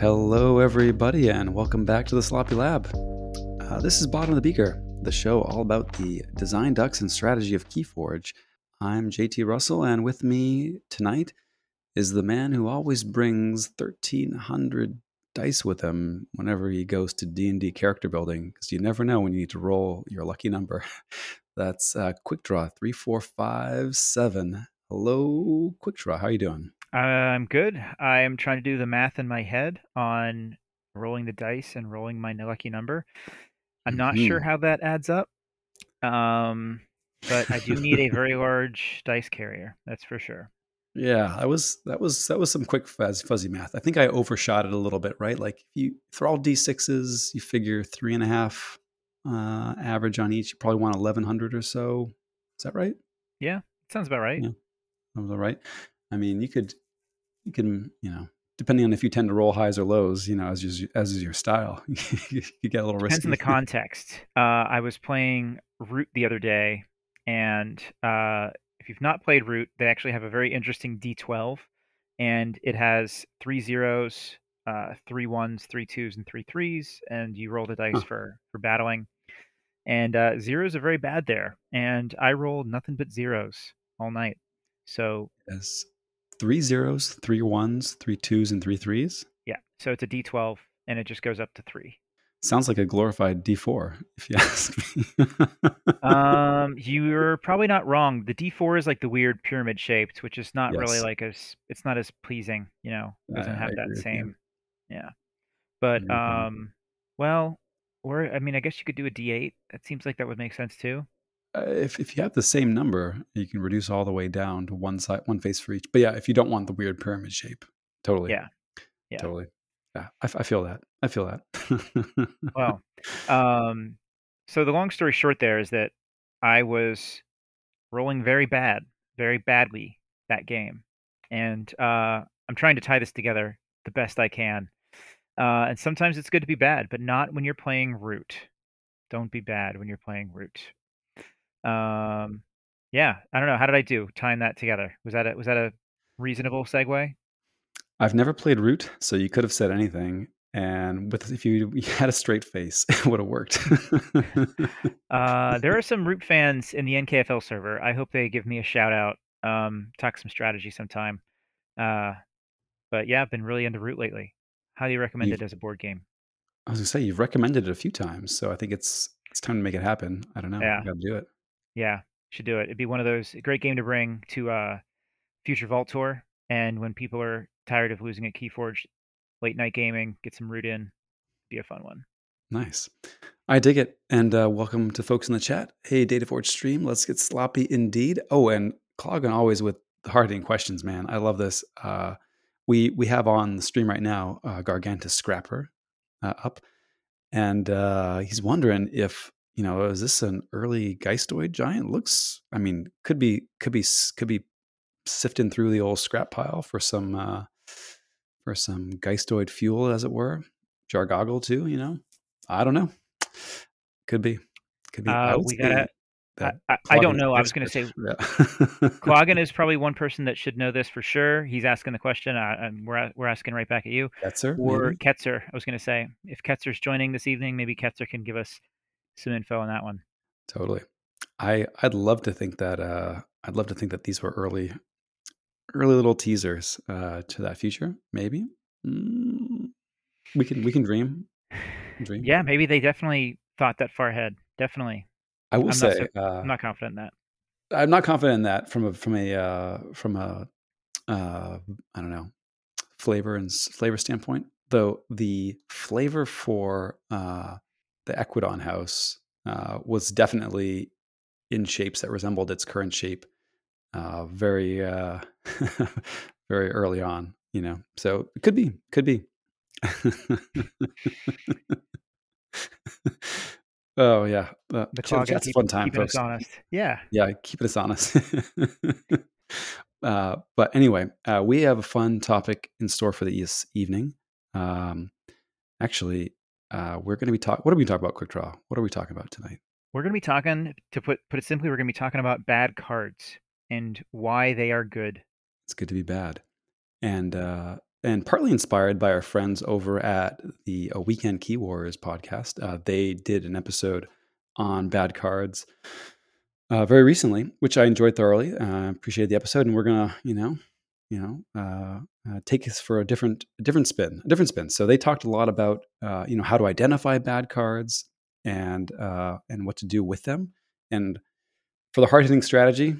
Hello, everybody, and welcome back to the Sloppy Lab. Uh, this is Bottom of the Beaker, the show all about the design ducks and strategy of Keyforge. I'm JT Russell, and with me tonight is the man who always brings 1,300 dice with him whenever he goes to D&D character building, because you never know when you need to roll your lucky number. That's uh, Quick Draw 3457. Hello, Quick Draw. How you doing? I'm good. I'm trying to do the math in my head on rolling the dice and rolling my lucky number. I'm not sure Mhm. how that adds up. Um, but I do need a very large dice carrier. That's for sure. Yeah, I was that was that was some quick fuzz, fuzzy math. I think I overshot it a little bit, right? Like if you for all d sixes, you figure three and a half uh, average on each. You probably want eleven hundred or so. Is that right? Yeah, sounds about right. Yeah. Was all right. I mean, you could you can you know depending on if you tend to roll highs or lows, you know, as is, as is your style, you get a little Depends risky. on the context. Uh, I was playing Root the other day, and uh, if you've not played Root, they actually have a very interesting D12, and it has three zeros, uh, three ones, three twos, and three threes, and you roll the dice Huh. for for battling. And uh, zeros are very bad there, and I rolled nothing but zeros all night. So Yes. Three zeros, three ones, three twos, and three threes. yeah, so it's a D12, and it just goes up to three. Sounds like a glorified D4, if you ask me. Um, you're probably not wrong. The D4 is like the weird pyramid shaped, which is not really like as it's not as pleasing, you know. It doesn't I have agree that same, yeah. But agree with you. um, well, or I mean, I guess you could do a D8. That seems like that would make sense too. Uh, if if you have the same number, you can reduce all the way down to one side, one face for each. But yeah, if you don't want the weird pyramid shape, totally, Yeah, yeah. totally. Yeah, I feel that. I feel that. Well, um, so the long story short there is that I was rolling very bad, very badly that game, and uh, I'm trying to tie this together the best I can. Uh, and sometimes it's good to be bad, but not when you're playing Root. Don't be bad when you're playing Root. Um, yeah, I don't know. How did I do tying that together? Was that a, was that a reasonable segue? I've never played Root, so you could have said anything, and with if you, you had a straight face, it would have worked. Uh, there are some Root fans in the NKFL server. I hope they give me a shout out. Um, talk some strategy sometime. Uh, but yeah, I've been really into Root lately. Highly recommend You've- it as a board game. I was gonna say you've recommended it a few times, so I think it's it's time to make it happen. I don't know. Yeah. Got to do it. Yeah, should do it. It'd be one of those great game to bring to uh, future Vault Tour. And when people are tired of losing at Keyforge, late night gaming, get some Root in. Be a fun one. Nice. I dig it. And uh, welcome to folks in the chat. Hey, DataForge stream. Let's get sloppy indeed. Oh, and Clogging always with the hard hitting questions, man. I love this. Uh, we we have on the stream right now uh, Gargantus Scrapper uh, up, and uh, he's wondering if you know is this an early Geistoid giant? Looks, I mean, could be could be could be sifting through the old scrap pile for some uh, for some Geistoid fuel, as it were. Jargogle too, you know. I don't know. Could be. Could be. I Uh, we gotta. I, I, I don't know. I was going to say. Yeah. Cloggin is probably one person that should know this for sure. He's asking the question, uh, and we're we're asking right back at you. Ketzer, Or maybe? Ketzer. I was going to say if Ketzer's joining this evening, maybe Ketzer can give us some info on that one. Totally. I I'd love to think that uh I'd love to think that these were early early little teasers uh to that future. Maybe. Mm, we can we can dream. Dream. Yeah, maybe they definitely thought that far ahead. Definitely. I will I'm not say so- uh, I'm not confident in that. I'm not confident in that from a from a uh, from a uh, I don't know flavor and flavor standpoint. Though the flavor for uh, the Ekwidon house uh, was definitely in shapes that resembled its current shape, uh, very uh, very early on. You know, so it could be, could be. oh yeah, uh, The Cloggin a keep- fun time, keeping folks us honest. Yeah. yeah keep us honest uh, but anyway uh, we have a fun topic in store for the this evening um, actually uh, we're going to be talking what are we talking about quick draw what are we talking about tonight We're going to be talking to put put it simply, we're going to be talking about bad cards and why they are good. it's good to be bad and uh, and partly inspired by our friends over at the uh, Weekend Key Warriors podcast. Uh, they did an episode on bad cards uh, very recently, which I enjoyed thoroughly. Uh, appreciated the episode, and we're gonna, you know, you know, uh, uh, take us for a different, a different spin, a different spin. So they talked a lot about, uh, you know, how to identify bad cards and uh, and what to do with them. And for the hard hitting strategy,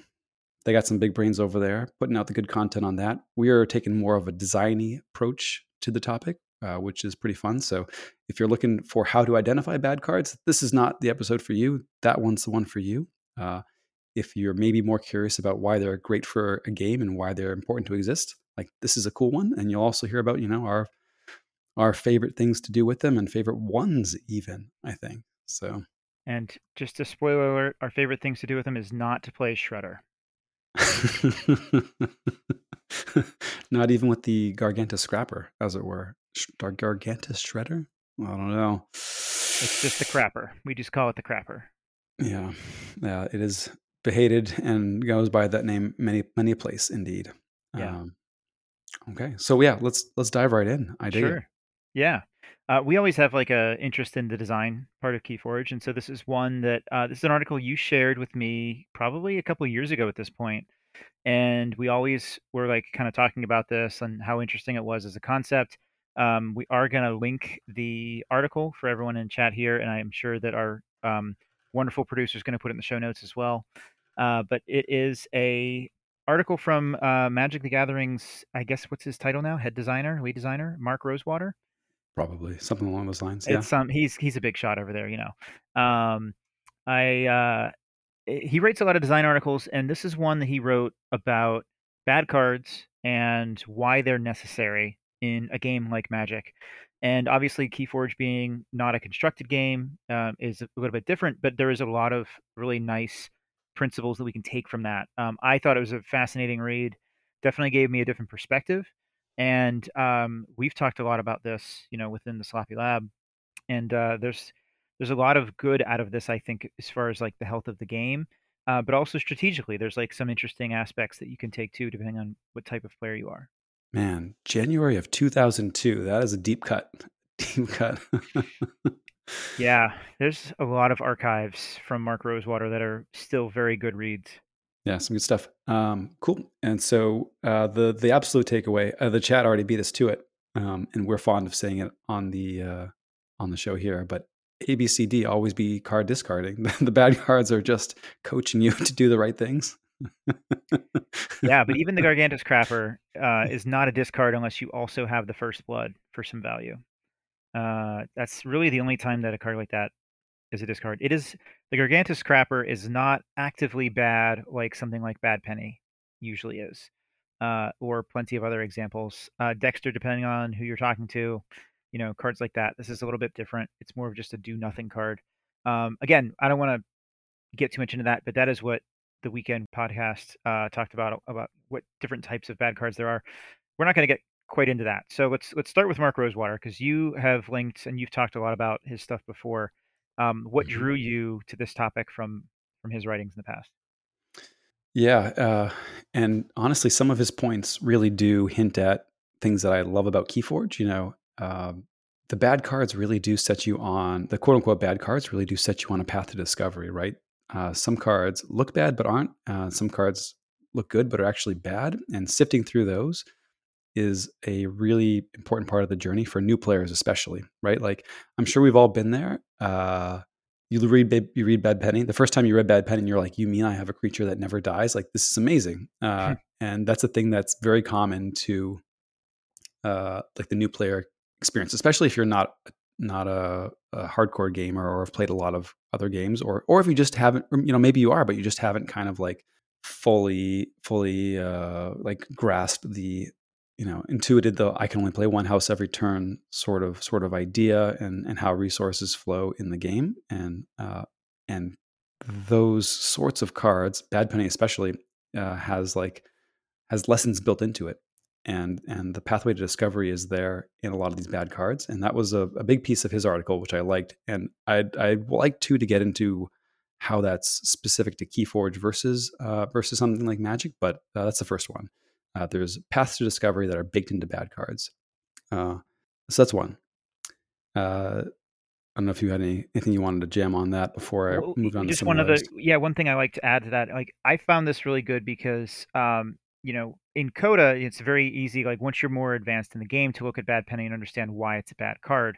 they got some big brains over there putting out the good content on that. We are taking more of a designy approach to the topic, uh, which is pretty fun. So if you're looking for how to identify bad cards, this is not the episode for you. That one's the one for you. Uh, if you're maybe more curious about why they're great for a game and why they're important to exist, like this is a cool one. And you'll also hear about, you know, our our favorite things to do with them and favorite ones even, I think. So And just a spoiler alert, our favorite things to do with them is not to play Shredder. Not even with the Gargantus Scrapper, as it were. Gargantus Shredder? I don't know. It's just the crapper. We just call it the crapper. Yeah, yeah, it is behated and goes by that name many many a place indeed. Yeah. Um, okay, so yeah, let's let's dive right in. I dig sure. it. Yeah. Uh, we always have like a interest in the design part of KeyForge, and so this is one that uh, this is an article you shared with me probably a couple years ago at this point, and we always were like kind of talking about this and how interesting it was as a concept. Um, we are going to link the article for everyone in chat here, and I'm sure that our um, wonderful producer is going to put it in the show notes as well. Uh, but it is a article from uh, Magic the Gathering's, I guess, what's his title now? Head designer, lead designer, Mark Rosewater. Probably something along those lines. Yeah. It's um he's he's a big shot over there, you know. Um I uh he writes a lot of design articles and this is one that he wrote about bad cards and why they're necessary in a game like Magic. And obviously Keyforge being not a constructed game um, is a little bit different, but there is a lot of really nice principles that we can take from that. Um, I thought it was a fascinating read. Definitely gave me a different perspective and um, we've talked a lot about this, you know, within the Sloppy Lab, and uh, there's there's a lot of good out of this, I think, as far as like the health of the game, uh, but also strategically, there's like some interesting aspects that you can take too, depending on what type of player you are. Man, January of 2002. That is a deep cut. Deep cut. yeah, there's a lot of archives from Mark Rosewater that are still very good reads. Yeah, some good stuff. Um, cool. And so uh, the the absolute takeaway, uh, the chat already beat us to it, um, and we're fond of saying it on the uh, on the show here. But ABCD always be card discarding. the bad cards are just coaching you to do the right things. Yeah, but even the Gargantus Crapper uh, is not a discard unless you also have the first blood for some value. Uh, that's really the only time that a card like that is a discard. It is the Gargantus Crapper is not actively bad like something like Bad Penny usually is, uh, or plenty of other examples. Uh, Dexter, depending on who you're talking to, you know, cards like that. This is a little bit different. It's more of just a do nothing card. Um, again, I don't want to get too much into that, but that is what the weekend podcast uh, talked about about what different types of bad cards there are. We're not going to get quite into that. So let's let's start with Mark Rosewater because you have linked and you've talked a lot about his stuff before. Um, what Mhm. drew you to this topic from from his writings in the past? Yeah, uh, and honestly, some of his points really do hint at things that I love about Keyforge. You know, um, the bad cards really do set you on the quote unquote bad cards really do set you on a path to discovery, right? Uh, some cards look bad but aren't. Uh, some cards look good but are actually bad, and sifting through those is a really important part of the journey for new players, especially, right? Like I'm sure we've all been there. Uh, you read you read Bad Penny. The first time you read Bad Penny, you're like, "You mean I have a creature that never dies? Like this is amazing." Uh, and that's a thing that's very common to uh, like the new player experience, especially if you're not not a, a, hardcore gamer or have played a lot of other games, or or if you just haven't, you know, maybe you are, but you just haven't kind of like fully fully uh, like grasped the you know intuited the I can only play one house every turn sort of sort of idea and and how resources flow in the game and uh, and those sorts of cards, Bad Penny especially, uh, has like has lessons built into it, and and the pathway to discovery is there in a lot of these bad cards, and that was a, a big piece of his article which I liked, and I'd I'd like too to get into how that's specific to Keyforge versus uh, versus something like Magic, but uh, that's the first one. Uh, there's paths to discovery that are baked into bad cards. Uh, so that's one. Uh, I don't know if you had any, anything you wanted to jam on that before I Well, moved on to just one of other, yeah, one thing I like to add to that, like I found this really good because, um, you know, in CotA, it's very easy. Like once you're more advanced in the game, to look at bad penny and understand why it's a bad card.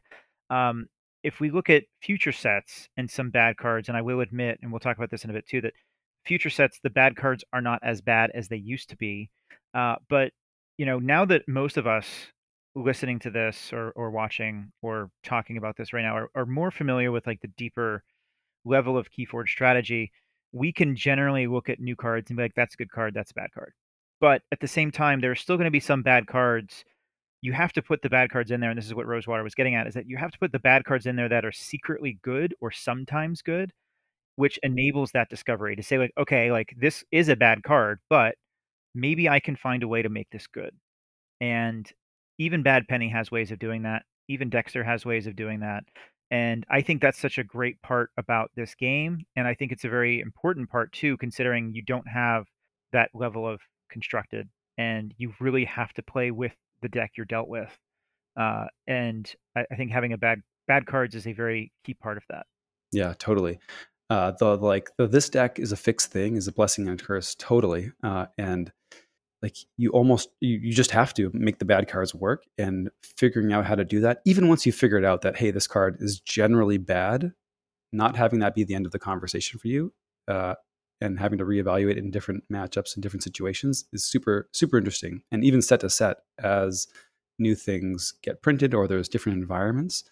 Um, if we look at future sets and some bad cards, and I will admit, and we'll talk about this in a bit too, that future sets, the bad cards are not as bad as they used to be. Uh, but you know, now that most of us listening to this or or watching or talking about this right now are, are more familiar with like the deeper level of Keyforge strategy, we can generally look at new cards and be like, that's a good card, that's a bad card. But at the same time, there are still going to be some bad cards. You have to put the bad cards in there, and this is what Rosewater was getting at, is that you have to put the bad cards in there that are secretly good or sometimes good, which enables that discovery to say, like, okay, like this is a bad card, but maybe I can find a way to make this good. And even Bad Penny has ways of doing that. Even Dexter has ways of doing that. And I think that's such a great part about this game. And I think it's a very important part too, considering you don't have that level of constructed and you really have to play with the deck you're dealt with. Uh, and I, I think having a bad bad cards is a very key part of that. Yeah, totally. Uh, the like the this deck is a fixed thing, is a blessing and a curse, totally. Uh, and like you almost you, you just have to make the bad cards work and figuring out how to do that even once you figured out that hey this card is generally bad not having that be the end of the conversation for you uh, and having to reevaluate in different matchups and different situations is super super interesting and even set to set as new things get printed or there's different environments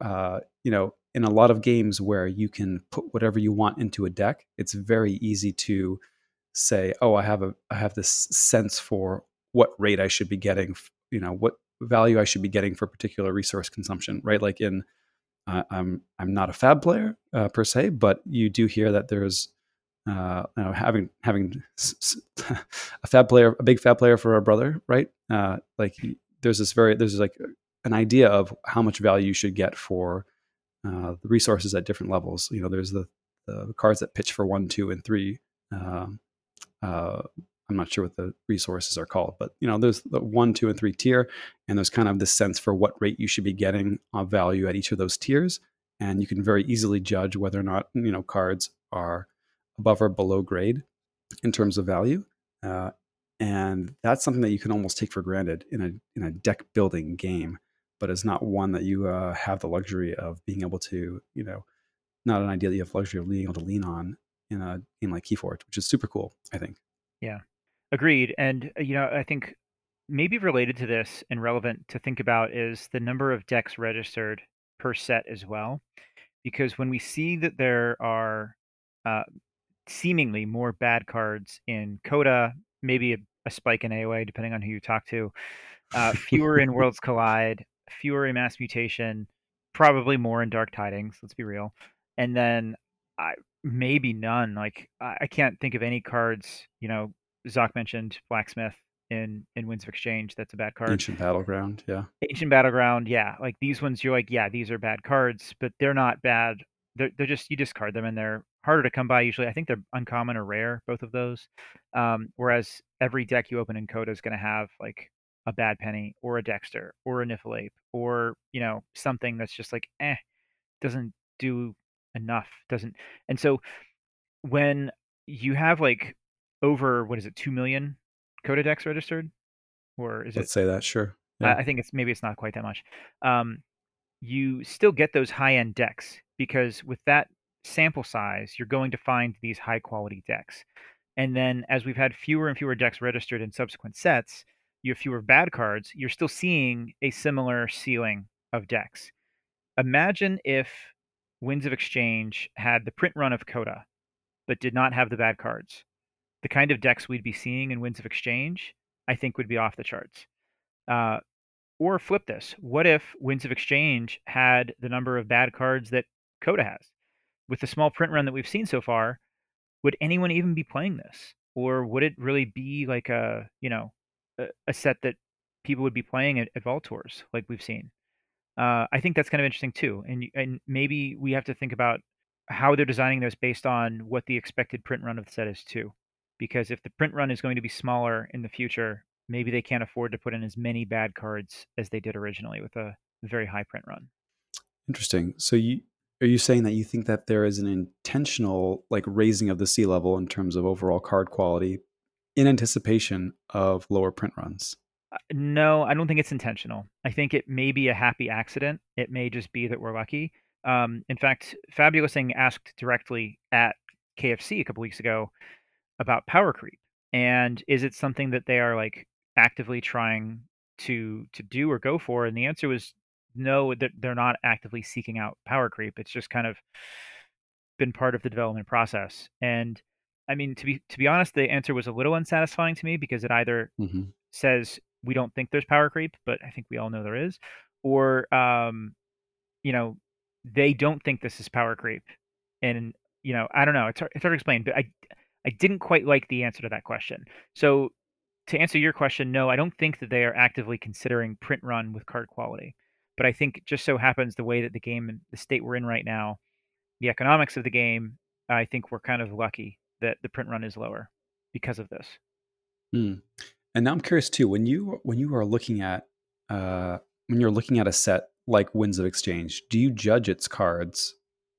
uh, you know in a lot of games where you can put whatever you want into a deck it's very easy to say, oh, I have a I have this sense for what rate I should be getting, you know, what value I should be getting for particular resource consumption, right? Like in uh, I'm I'm not a fab player uh, per se, but you do hear that there's uh, you know, having having a fab player, a big fab player for our brother, right? Uh, like there's this very there's like an idea of how much value you should get for uh, the resources at different levels. You know, there's the the cards that pitch for one, two, and three. Um, uh, I'm not sure what the resources are called, but you know, there's the one, two, and three tier, and there's kind of this sense for what rate you should be getting of value at each of those tiers, and you can very easily judge whether or not you know cards are above or below grade in terms of value, uh, and that's something that you can almost take for granted in a in a deck building game, but it's not one that you uh, have the luxury of being able to you know, not an idea that you have luxury of being able to lean on in a game like Keyforge, which is super cool. I think. Yeah, agreed. And uh, you know, I think maybe related to this and relevant to think about is the number of decks registered per set as well, because when we see that there are uh, seemingly more bad cards in CotA, maybe a, a, spike in AOA depending on who you talk to, uh, fewer in Worlds Collide, fewer in Mass Mutation, probably more in Dark Tidings. Let's be real. And then I maybe none. Like I, I can't think of any cards. You know, Zoc mentioned Blacksmith in in Winds of Exchange. That's a bad card. Ancient Battleground, yeah. Ancient Battleground, yeah. Like these ones, you're like, yeah, these are bad cards, but they're not bad. They're they're just you discard them and they're harder to come by usually. I think they're uncommon or rare, both of those. Um, whereas every deck you open in CotA is going to have like a bad penny or a Dexter or a Niffleape or you know something that's just like eh doesn't do enough doesn't and so when you have like over what is it 2 million CotA decks registered or is let's it say that sure yeah. I, I think it's maybe it's not quite that much um you still get those high end decks because with that sample size you're going to find these high quality decks and then as we've had fewer and fewer decks registered in subsequent sets you have fewer bad cards you're still seeing a similar ceiling of decks imagine if Winds of Exchange had the print run of CotA, but did not have the bad cards. The kind of decks we'd be seeing in Winds of Exchange, I think, would be off the charts. Uh, or flip this: what if Winds of Exchange had the number of bad cards that CotA has? With the small print run that we've seen so far, would anyone even be playing this, or would it really be like a you know a, a set that people would be playing at, at Vault Tours like we've seen? Uh, I think that's kind of interesting too, and and maybe we have to think about how they're designing this based on what the expected print run of the set is too, because if the print run is going to be smaller in the future, maybe they can't afford to put in as many bad cards as they did originally with a very high print run. Interesting. So you are you saying that you think that there is an intentional like raising of the sea level in terms of overall card quality in anticipation of lower print runs? Uh, no, I don't think it's intentional. I think it may be a happy accident. It may just be that we're lucky. Um, in fact, Fabulousing asked directly at KFC a couple weeks ago about power creep, and is it something that they are like actively trying to to do or go for? And the answer was no. That they're not actively seeking out power creep. It's just kind of been part of the development process. And I mean, to be to be honest, the answer was a little unsatisfying to me because it either hmm says we don't think there's power creep, but I think we all know there is, or um, you know, they don't think this is power creep, and you know, I don't know. It's hard, it's hard to explain, but I I didn't quite like the answer to that question. So to answer your question, no, I don't think that they are actively considering print run with card quality, but I think just so happens the way that the game and the state we're in right now, the economics of the game, I think we're kind of lucky that the print run is lower because of this. Mm. And now I'm curious too. When you when you are looking at uh, when you're looking at a set like Winds of Exchange, do you judge its cards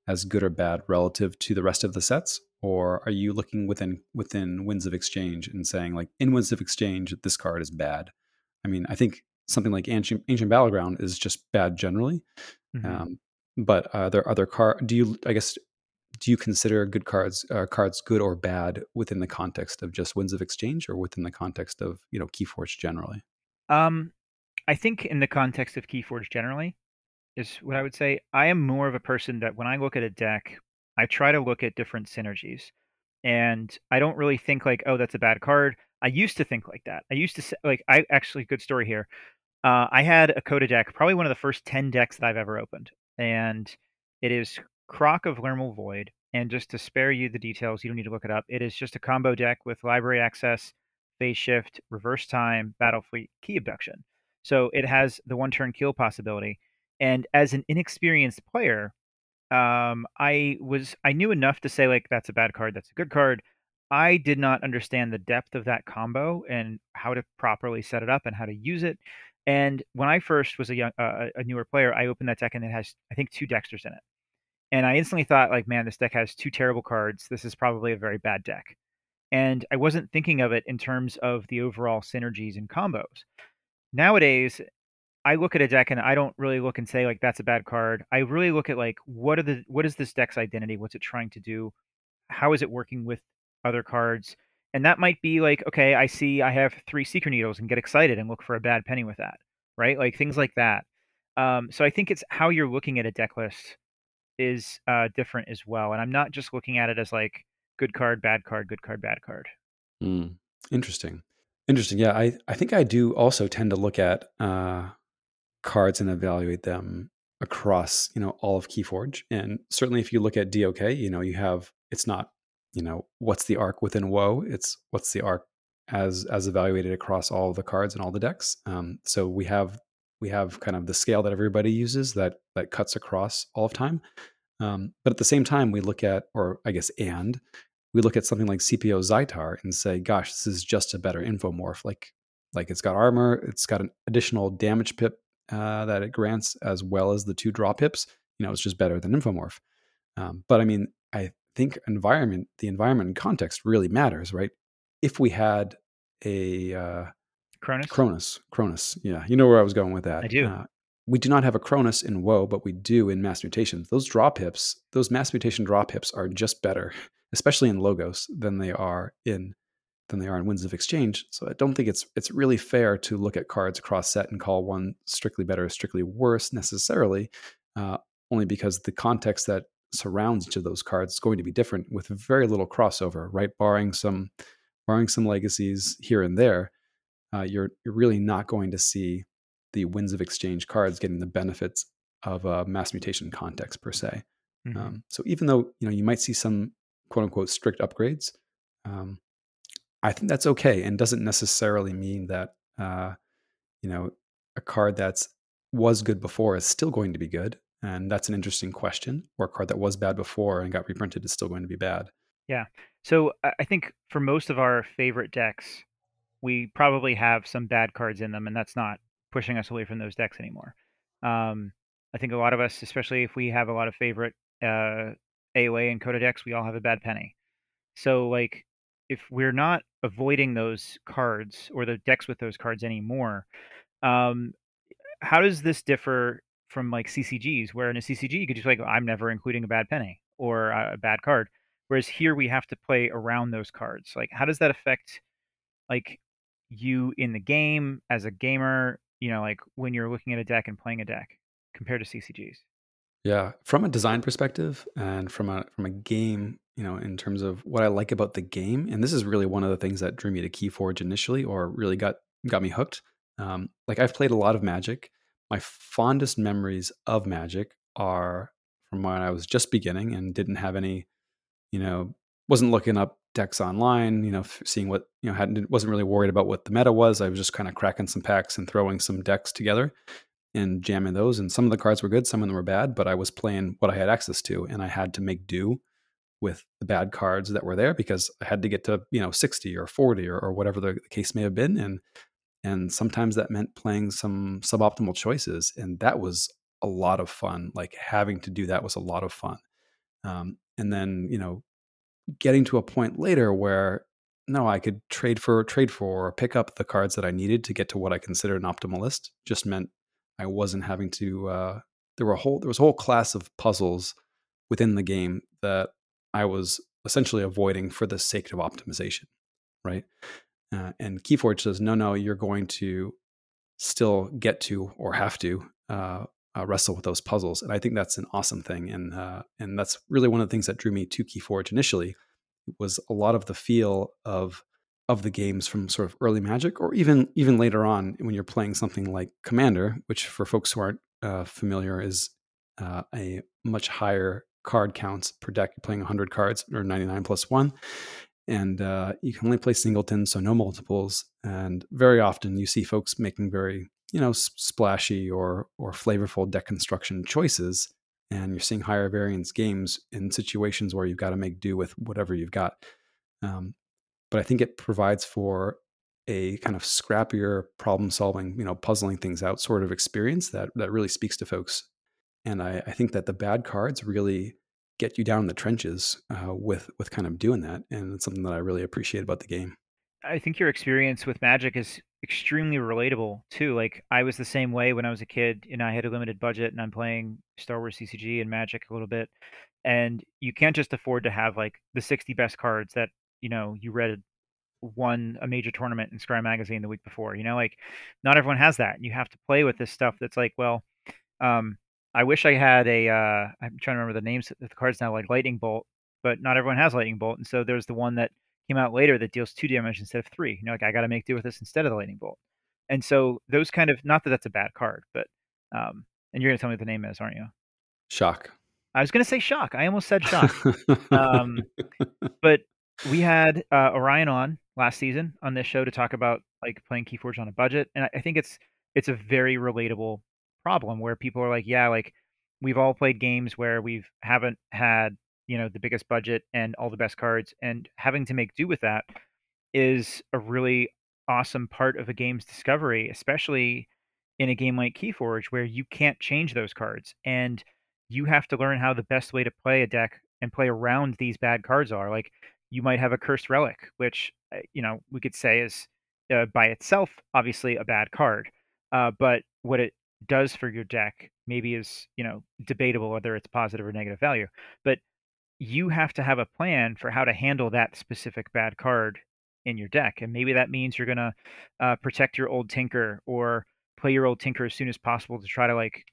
as good or bad relative to the rest of the sets, or are you looking within within Winds of Exchange and saying like in Winds of Exchange this card is bad? I mean, I think something like Ancient, Ancient Battleground is just bad generally. Mhm. Um, but are there other card? Do you I guess do you consider good cards uh, cards good or bad within the context of just Winds of Exchange or within the context of you know Keyforge generally? Um, I think in the context of Keyforge generally is what I would say. I am more of a person that when I look at a deck, I try to look at different synergies, and I don't really think like, oh, that's a bad card. I used to think like that. I used to say, like, I actually good story here. Uh, I had a CotA deck, probably one of the first ten decks that I've ever opened, and it is Croc of Lermal Void. And just to spare you the details, you don't need to look it up. It is just a combo deck with library access, phase shift, reverse time, battle fleet, key abduction. So it has the one turn kill possibility. And as an inexperienced player, um, I was I knew enough to say like that's a bad card, that's a good card. I did not understand the depth of that combo and how to properly set it up and how to use it. And when I first was a young uh, a newer player, I opened that deck and it has I think two Dexters in it. And I instantly thought like, man, this deck has two terrible cards. This is probably a very bad deck. And I wasn't thinking of it in terms of the overall synergies and combos. Nowadays, I look at a deck and I don't really look and say like that's a bad card. I really look at like what are the what is this deck's identity? What's it trying to do? How is it working with other cards? And that might be like, okay, I see I have three Seeker Needles and get excited and look for a bad penny with that, right? Like things like that. Um, so I think it's how you're looking at a deck list is uh, different as well. And I'm not just looking at it as like good card, bad card, good card, bad card. Mm, interesting. Interesting. Yeah, I, I think I do also tend to look at uh, cards and evaluate them across, you know, all of Keyforge. And certainly if you look at DOK, you know, you have it's not, you know, what's the AERC within woe, it's what's the AERC as as evaluated across all the cards and all the decks. Um, so we have we have kind of the scale that everybody uses that that cuts across all of time. Um, but at the same time, we look at, or I guess, and we look at something like CPO Zytar and say, gosh, this is just a better infomorph. Like, like it's got armor, it's got an additional damage pip uh, that it grants, as well as the two draw pips. You know, it's just better than infomorph. Um, but I mean, I think environment, the environment and context really matters, right? If we had a uh, Chronus? Chronus, Chronus, yeah, you know where I was going with that. I do. Uh, we do not have a Chronus in Woe, but we do in Mass Mutations. Those draw pips, those Mass Mutation draw pips, are just better, especially in Logos, than they are in than they are in Winds of Exchange. So I don't think it's it's really fair to look at cards across set and call one strictly better or strictly worse necessarily, uh, only because the context that surrounds each of those cards is going to be different with very little crossover, right? Barring some barring some legacies here and there, uh, you're you're really not going to see the Winds of Exchange cards getting the benefits of a mass mutation context per se. Mhm. Um, so even though you know you might see some quote unquote strict upgrades, um, I think that's okay and doesn't necessarily mean that uh, you know a card that's was good before is still going to be good. And that's an interesting question. Or a card that was bad before and got reprinted is still going to be bad. Yeah. So I think for most of our favorite decks, we probably have some bad cards in them, and that's not pushing us away from those decks anymore. Um, I think a lot of us, especially if we have a lot of favorite uh, AOA and CotA decks, we all have a bad penny. So like if we're not avoiding those cards or the decks with those cards anymore, um, how does this differ from like CCGs, where in a CCG you could just like I'm never including a bad penny or a bad card, whereas here we have to play around those cards. Like how does that affect like you in the game as a gamer? You know, like when you're looking at a deck and playing a deck compared to CCGs. Yeah, from a design perspective and from a from a game, you know, in terms of what I like about the game, and this is really one of the things that drew me to KeyForge initially, or really got got me hooked. Um, like I've played a lot of Magic. My fondest memories of Magic are from when I was just beginning and didn't have any, you know, wasn't looking up decks online, you know, seeing what you know hadn't wasn't really worried about what the meta was. I was just kind of cracking some packs and throwing some decks together and jamming those. And some of the cards were good, some of them were bad, but I was playing what I had access to, and I had to make do with the bad cards that were there because I had to get to you know 60 or 40 or, or whatever the case may have been, and and sometimes that meant playing some suboptimal choices, and that was a lot of fun. Like having to do that was a lot of fun. Um, and then you know getting to a point later where no, I could trade for trade for or pick up the cards that I needed to get to what I consider an optimal list. Just meant I wasn't having to. Uh, there were a whole there was a whole class of puzzles within the game that I was essentially avoiding for the sake of optimization, right? Uh, and KeyForge says, no, no, you're going to still get to or have to uh, uh, wrestle with those puzzles, and I think that's an awesome thing, and uh, and that's really one of the things that drew me to KeyForge initially was a lot of the feel of of the games from sort of early Magic, or even even later on when you're playing something like Commander, which for folks who aren't uh, familiar is uh, a much higher card counts per deck. You're playing 100 cards or 99 plus one, and uh, you can only play singletons, so no multiples. And very often you see folks making very you know splashy or or flavorful deck construction choices, and you're seeing higher variance games in situations where you've got to make do with whatever you've got. Um, but I think it provides for a kind of scrappier problem solving, you know, puzzling things out sort of experience that that really speaks to folks. And I, I think that the bad cards really get you down in the trenches uh, with with kind of doing that, and it's something that I really appreciate about the game. I think your experience with Magic is extremely relatable too. Like I was the same way when I was a kid, and I had a limited budget, and I'm playing Star Wars CCG and Magic a little bit, and you can't just afford to have like the 60 best cards that you know you read won a major tournament in Scrye magazine the week before. You know, like not everyone has that. You have to play with this stuff that's like, well, um, I wish I had a. Uh, I'm trying to remember the names of the cards now, like Lightning Bolt, but not everyone has Lightning Bolt, and so there's the one that came out later that deals two damage instead of three. You know, like I got to make do with this instead of the Lightning Bolt, and so those kind of not that that's a bad card, but um, and you're gonna tell me what the name is, aren't you? Shock. I was gonna say shock. I almost said shock. um, but we had uh, Orion on last season on this show to talk about like playing Keyforge on a budget, and I, I think it's it's a very relatable problem where people are like, yeah, like we've all played games where we've haven't had you know the biggest budget and all the best cards, and having to make do with that is a really awesome part of a game's discovery, especially in a game like Keyforge where you can't change those cards and you have to learn how the best way to play a deck and play around these bad cards are. Like you might have a cursed relic, which uh, you know we could say is uh, by itself obviously a bad card, uh, but what it does for your deck maybe is you know debatable whether it's positive or negative value. But you have to have a plan for how to handle that specific bad card in your deck, and maybe that means you're gonna uh, protect your old Tinker or play your old Tinker as soon as possible to try to like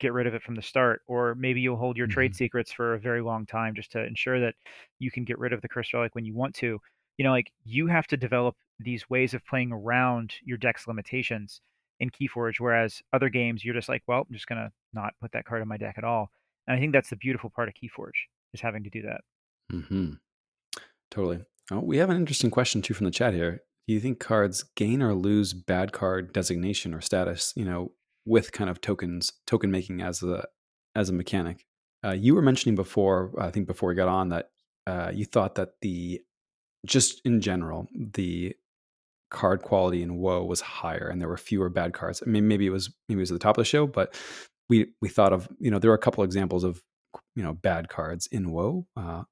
get rid of it from the start, or maybe you'll hold your mm-hmm. trade secrets for a very long time just to ensure that you can get rid of the crystal relic when you want to. You know, like you have to develop these ways of playing around your deck's limitations in Keyforge, whereas other games you're just like, well, I'm just gonna not put that card in my deck at all. And I think that's the beautiful part of Keyforge is having to do that. Mm-hmm. Totally. Oh, we have an interesting question too from the chat here. Do you think cards gain or lose bad card designation or status? You know, with kind of tokens, token making as a as a mechanic. Uh, you were mentioning before, I think before we got on, that uh, you thought that the just in general the card quality in WoE was higher, and there were fewer bad cards. I mean, maybe it was maybe it was at the top of the show, but we we thought of you know there are a couple examples of you know bad cards in WoE. Uh,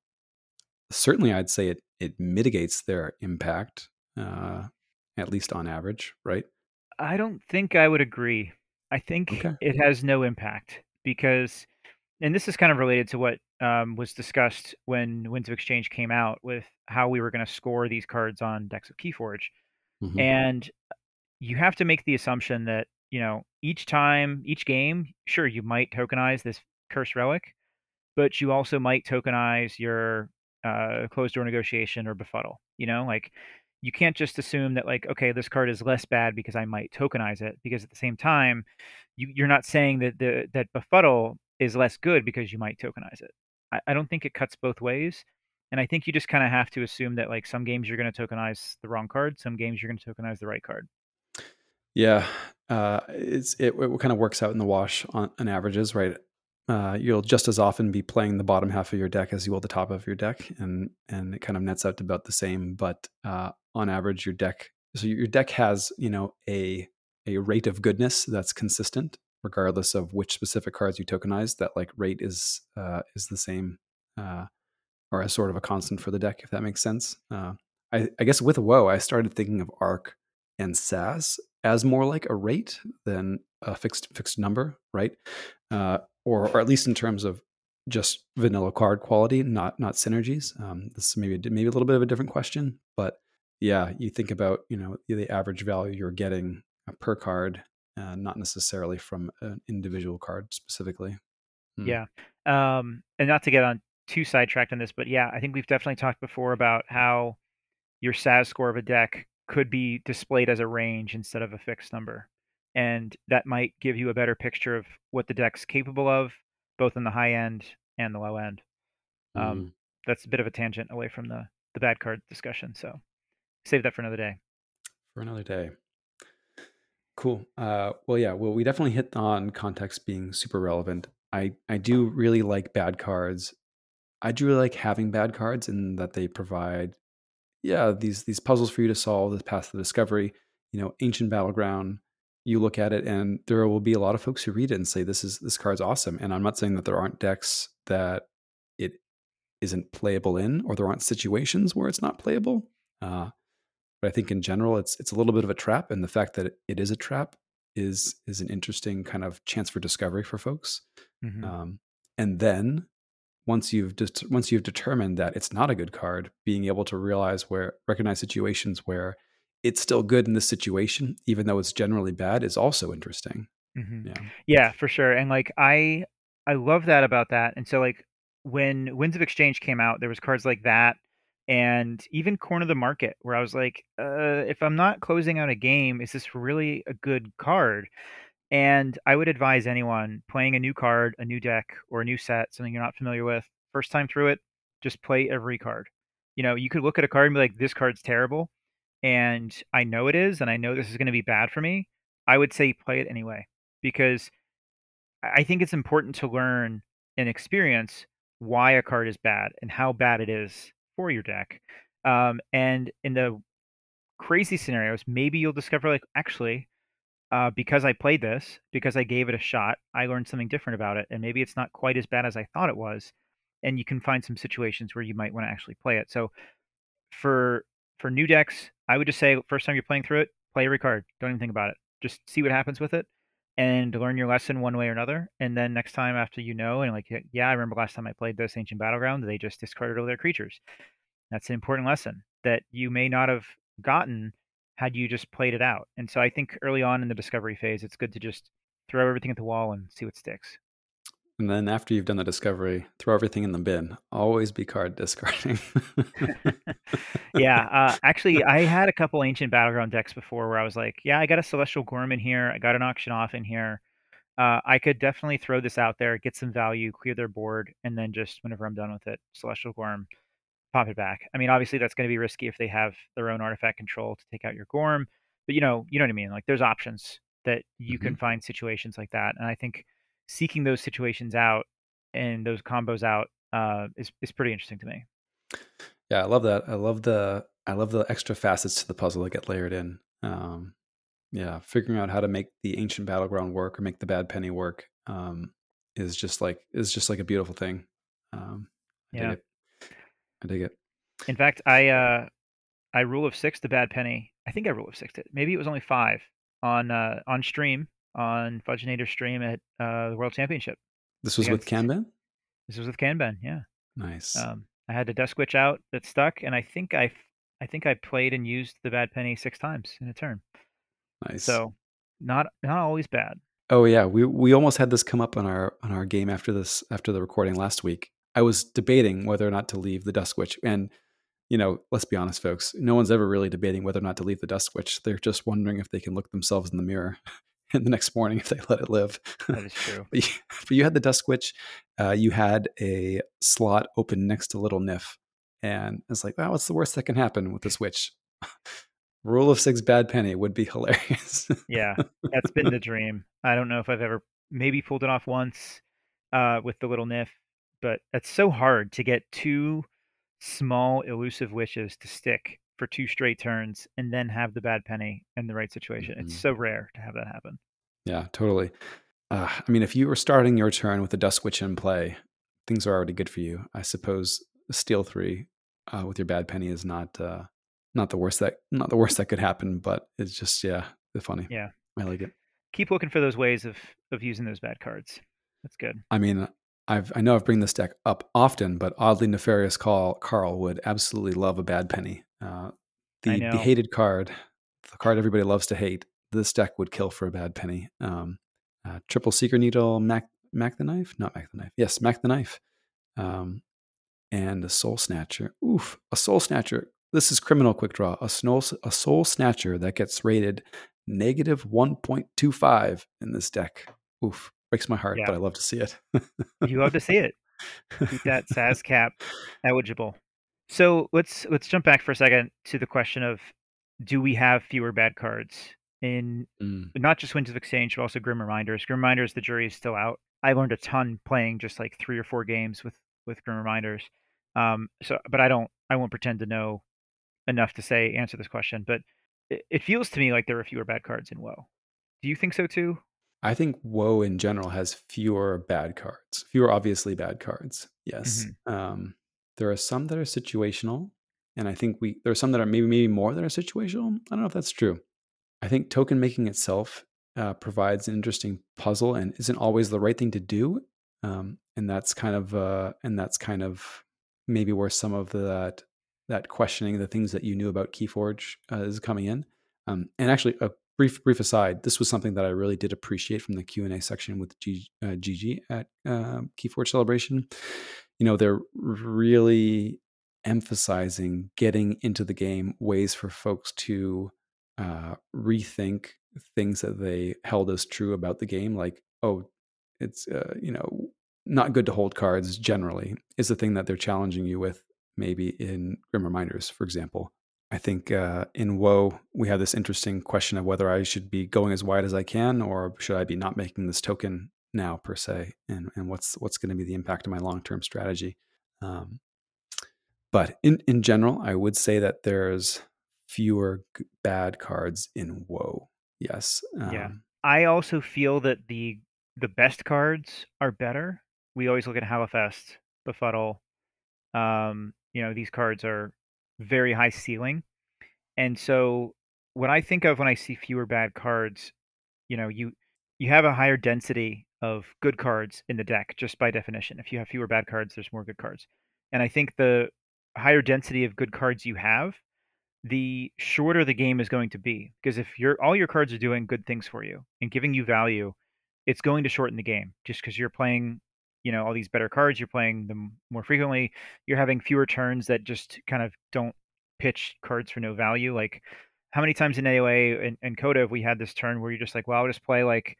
certainly, I'd say it it mitigates their impact, uh, at least on average, right? I don't think I would agree. I think Okay. it has no impact because, and this is kind of related to what um, was discussed when Winds of Exchange came out with how we were going to score these cards on decks of Keyforge. Hmm And you have to make the assumption that, you know, each time, each game, sure, you might tokenize this cursed relic, but you also might tokenize your uh, closed door negotiation or befuddle. You know, like you can't just assume that like, okay, this card is less bad because I might tokenize it, because at the same time, you, you're not saying that the that befuddle is less good because you might tokenize it. I, I don't think it cuts both ways. And I think you just kind of have to assume that like some games you're going to tokenize the wrong card, some games you're going to tokenize the right card. Yeah, uh, it's it, it kind of works out in the wash on, on averages, right? Uh, you'll just as often be playing the bottom half of your deck as you will the top of your deck, and and it kind of nets out to about the same. But uh, on average, your deck so your deck has you know a a rate of goodness that's consistent regardless of which specific cards you tokenize. That like rate is uh, is the same uh, or as sort of a constant for the deck, if that makes sense. Uh, I, I guess with WoE, I started thinking of AERC and SAS as more like a rate than a fixed fixed number, right? Uh, or or at least in terms of just vanilla card quality, not not synergies. Um, this is maybe maybe a little bit of a different question, but yeah, you think about you know the average value you're getting per card, uh, not necessarily from an individual card specifically. Hmm. Yeah, um, and not to get on too sidetracked on this, but yeah, I think we've definitely talked before about how your SAS score of a deck could be displayed as a range instead of a fixed number. And that might give you a better picture of what the deck's capable of, both in the high end and the low end. Um, mm. That's a bit of a tangent away from the, the bad card discussion. So save that for another day. For another day. Cool. Uh, well, yeah. Well, we definitely hit on context being super relevant. I I do really like bad cards. I do really like having bad cards in that they provide yeah, these these puzzles for you to solve, the path to discovery, you know, ancient battleground. You look at it, and there will be a lot of folks who read it and say, "This is this card's awesome." And I'm not saying that there aren't decks that it isn't playable in, or there aren't situations where it's not playable. Uh, but I think in general, it's it's a little bit of a trap, and the fact that it is a trap is is an interesting kind of chance for discovery for folks. Mm-hmm. Um, and then once you've just once you've determined that it's not a good card, being able to realize where recognize situations where it's still good in this situation, even though it's generally bad, is also interesting. Mm-hmm. Yeah, yeah, for sure. And like I, I love that about that. And so like when Winds of Exchange came out, there was cards like that, and even Corner the Market, where I was like, uh, if I'm not closing out a game, is this really a good card? And I would advise anyone playing a new card, a new deck, or a new set, something you're not familiar with, first time through it, just play every card. You know, you could look at a card and be like, this card's terrible. And I know it is, and I know this is going to be bad for me. I would say play it anyway, because I think it's important to learn and experience why a card is bad and how bad it is for your deck. Um, and in the crazy scenarios, maybe you'll discover, like, actually, uh, because I played this, because I gave it a shot, I learned something different about it, and maybe it's not quite as bad as I thought it was. And you can find some situations where you might want to actually play it. So for for new decks, I would just say first time you're playing through it, play every card. Don't even think about it. Just see what happens with it, and learn your lesson one way or another. And then next time after you know, and like yeah, I remember last time I played this ancient battleground, they just discarded all their creatures. That's an important lesson that you may not have gotten had you just played it out. And so I think early on in the discovery phase, it's good to just throw everything at the wall and see what sticks. And then after you've done the discovery, throw everything in the bin. Always be card discarding. yeah, uh, actually, I had a couple ancient battleground decks before where I was like, yeah, I got a celestial gorm in here, I got an auction off in here. Uh, I could definitely throw this out there, get some value, clear their board, and then just whenever I'm done with it, celestial gorm, pop it back. I mean, obviously that's going to be risky if they have their own artifact control to take out your Gorm, but you know, you know what I mean. Like there's options that you mm-hmm. can find situations like that, and I think seeking those situations out and those combos out uh, is is pretty interesting to me. Yeah, I love that. I love the I love the extra facets to the puzzle that get layered in. Um, yeah, figuring out how to make the ancient battleground work or make the bad penny work um, is just like is just like a beautiful thing. Um, Yeah. it. I dig it. In fact, I uh, I rule of six the bad penny. I think I rule of six it. Maybe it was only five on uh, on stream on Fudgenator stream at uh, the World Championship. This was with Kanban. This was with Kanban, yeah. Nice. Um, I had a dust Witch out that stuck, and I think I, I think I played and used the bad penny six times in a turn. nice. So, not not always bad. Oh yeah, we we almost had this come up on our on our game after this after the recording last week. I was debating whether or not to leave the dust Witch. and you know, let's be honest, folks. No one's ever really debating whether or not to leave the dust Witch. They're just wondering if they can look themselves in the mirror in the next morning if they let it live. That is true. but, you, but you had the dust Witch. Uh, you had a slot open next to Little Niff, and it's like, wow, what's the worst that can happen with this witch? Rule of six bad penny would be hilarious. yeah, that's been the dream. I don't know if I've ever maybe pulled it off once uh, with the little niff, but it's so hard to get two small elusive wishes to stick for two straight turns and then have the bad penny in the right situation. It's Mhm. so rare to have that happen. Yeah, totally. Uh, I mean, if you were starting your turn with a dust Witch in play, things are already good for you. I suppose steal three uh, with your bad penny is not uh, not the worst that not the worst that could happen, but it's just yeah, it's funny. Yeah. I like it. Keep looking for those ways of of using those bad cards. That's good. I mean, I've I know I've bring this deck up often, but oddly nefarious Carl Carl would absolutely love a bad penny. Uh, the the hated card, the card everybody loves to hate. This deck would kill for a bad penny. Um, uh, triple seeker needle, Mack Mack the knife, not Mack the knife. Yes, Mack the knife, um, and a soul snatcher. Oof, a soul snatcher. This is criminal quick draw. A soul a soul snatcher that gets rated negative one point two five in this deck. Oof, breaks my heart, Yeah. but I love to see it. You love to see it. Keep that SAS cap eligible. So let's let's jump back for a second to the question of do we have fewer bad cards in Mm, not just Winds of Exchange, but also Grim Reminders. Grim Reminders, the jury is still out. I learned a ton playing just like three or four games with with Grim Reminders. Um, so, but I don't, I won't pretend to know enough to say answer this question. But it, it feels to me like there are fewer bad cards in WoE. Do you think so too? I think WoE in general has fewer bad cards, fewer obviously bad cards. Yes, um, there are some that are situational, and I think we there are some that are maybe maybe more that are situational. I don't know if that's true. I think token making itself uh, provides an interesting puzzle and isn't always the right thing to do, um, and that's kind of uh, and that's kind of maybe where some of that that questioning the things that you knew about Keyforge uh, is coming in. Um, and actually, a brief brief aside, this was something that I really did appreciate from the Q and A section with G, uh, GG at uh, Keyforge Celebration. You know, they're really emphasizing getting into the game ways for folks to uh, rethink things that they held as true about the game, like oh, it's uh, you know not good to hold cards generally is the thing that they're challenging you with maybe in grim reminders for example i think uh, in woe we have this interesting question of whether i should be going as wide as i can or should i be not making this token now per se and, and what's what's going to be the impact of my long-term strategy um, but in, in general i would say that there's fewer g- bad cards in woe yes Yeah. um, I also feel that the the best cards are better. We always look at Halifest, Befuddle. Um, you know, these cards are very high ceiling. And so what I think of when I see fewer bad cards, you know, you you have a higher density of good cards in the deck just by definition. If you have fewer bad cards, there's more good cards. And I think the higher density of good cards you have, the shorter the game is going to be because if your all your cards are doing good things for you and giving you value it's going to shorten the game just because you're playing you know all these better cards you're playing them more frequently you're having fewer turns that just kind of don't pitch cards for no value like how many times in aoa and, and CotA have we had this turn where you're just like well i'll just play like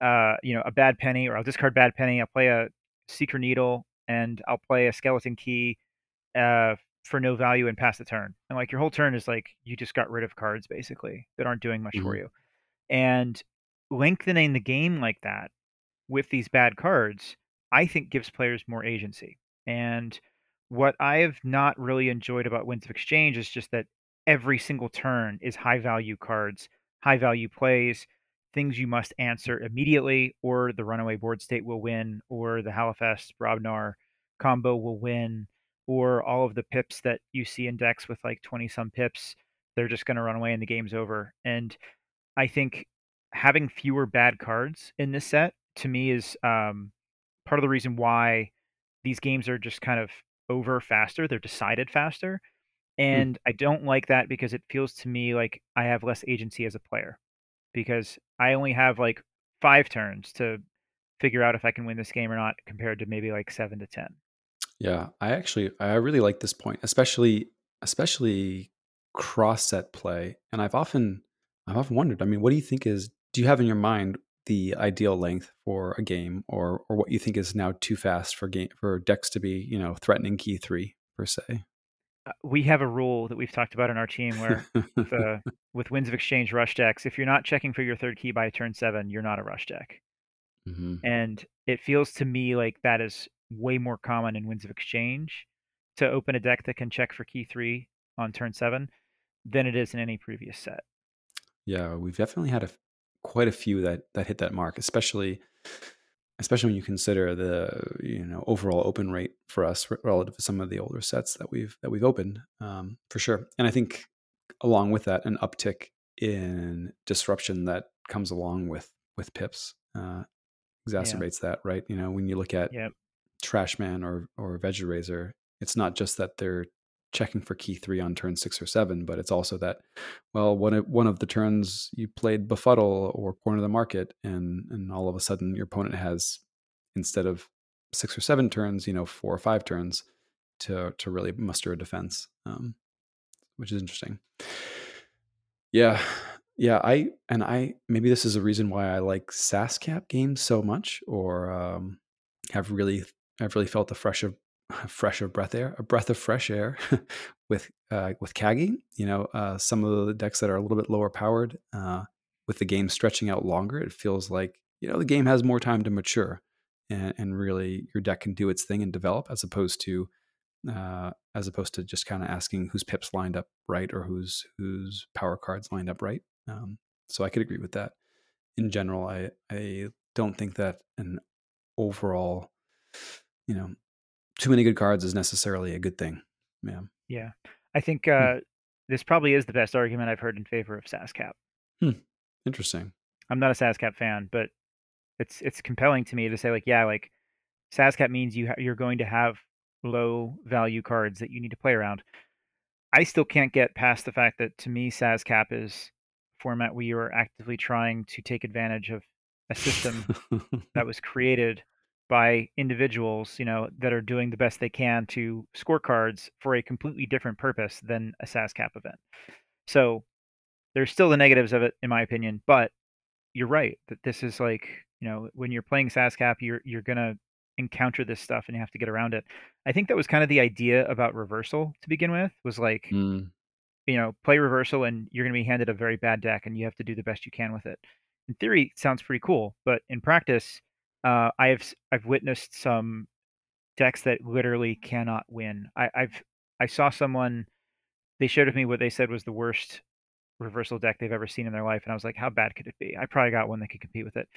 uh you know a bad penny or i'll discard bad penny i'll play a seeker needle and i'll play a skeleton key uh for no value and pass the turn. And like your whole turn is like you just got rid of cards basically that aren't doing much for Mhm. you. And lengthening the game like that with these bad cards, I think gives players more agency. And what I have not really enjoyed about Winds of Exchange is just that every single turn is high value cards, high value plays, things you must answer immediately, or the runaway board state will win, or the Halifax Brobnar combo will win, or all of the pips that you see in decks with like 20 some pips, they're just going to run away and the game's over. And I think having fewer bad cards in this set to me is um, part of the reason why these games are just kind of over faster. They're decided faster. Hmm. And I don't like that because it feels to me like I have less agency as a player because I only have like five turns to figure out if I can win this game or not compared to maybe like seven to 10. Yeah, I actually I really like this point, especially especially cross set play. And I've often I've often wondered, I mean, what do you think is do you have in your mind the ideal length for a game or or what you think is now too fast for game for decks to be, you know, threatening key 3 per se? Uh, we have a rule that we've talked about in our team where the with Winds of Exchange rush decks, if you're not checking for your third key by turn 7, you're not a rush deck. Mhm. And it feels to me like that is way more common in Winds of Exchange to open a deck that can check for key 3 on turn 7 than it is in any previous set. Yeah, we've definitely had a quite a few that that hit that mark, especially especially when you consider the you know overall open rate for us relative to some of the older sets that we've that we've opened um, for sure. And I think along with that, an uptick in disruption that comes along with with pips uh, exacerbates that, right? You know, when you look at Yep. Trashman or or Veggie it's not just that they're checking for key three on turn six or seven, but it's also that, well, one of, one of the turns you played befuddle or corner the market, and and all of a sudden your opponent has instead of six or seven turns, you know, four or five turns to to really muster a defense, um, which is interesting. Yeah, yeah, I and I maybe this is a reason why I like SASCAP games so much, or um, have really I've really felt the fresh of fresh of breath air, a breath of fresh air with uh, with Kagi. You know, uh, some of the decks that are a little bit lower powered, uh, with the game stretching out longer, it feels like you know the game has more time to mature, and, and really your deck can do its thing and develop, as opposed to uh, as opposed to just kind of asking whose pips lined up right or whose whose power cards lined up right. Um, so I could agree with that. In general, I I don't think that an overall, you know, too many good cards is necessarily a good thing. Yeah. Yeah. I think Hmm. uh, this probably is the best argument I've heard in favor of SASCAP. Hmm. Interesting. I'm not a SASCAP fan, but it's it's compelling to me to say like, yeah, like SASCAP means you ha- you're going to have low value cards that you need to play around. I still can't get past the fact that to me SASCAP is a format where you are actively trying to take advantage of a system that was created by individuals, you know, that are doing the best they can to score cards for a completely different purpose than a SASCAP event. So there's still the negatives of it, in my opinion, but you're right that this is like, you know, when you're playing SASCAP, you're you're gonna encounter this stuff and you have to get around it. I think that was kind of the idea about reversal to begin with, was like, Mm. you know, play reversal and you're gonna be handed a very bad deck and you have to do the best you can with it. In theory, it sounds pretty cool, but in practice, uh, I have I've witnessed some decks that literally cannot win. I, I've I saw someone they showed with me what they said was the worst reversal deck they've ever seen in their life, and I was like, how bad could it be? I probably got one that could compete with it.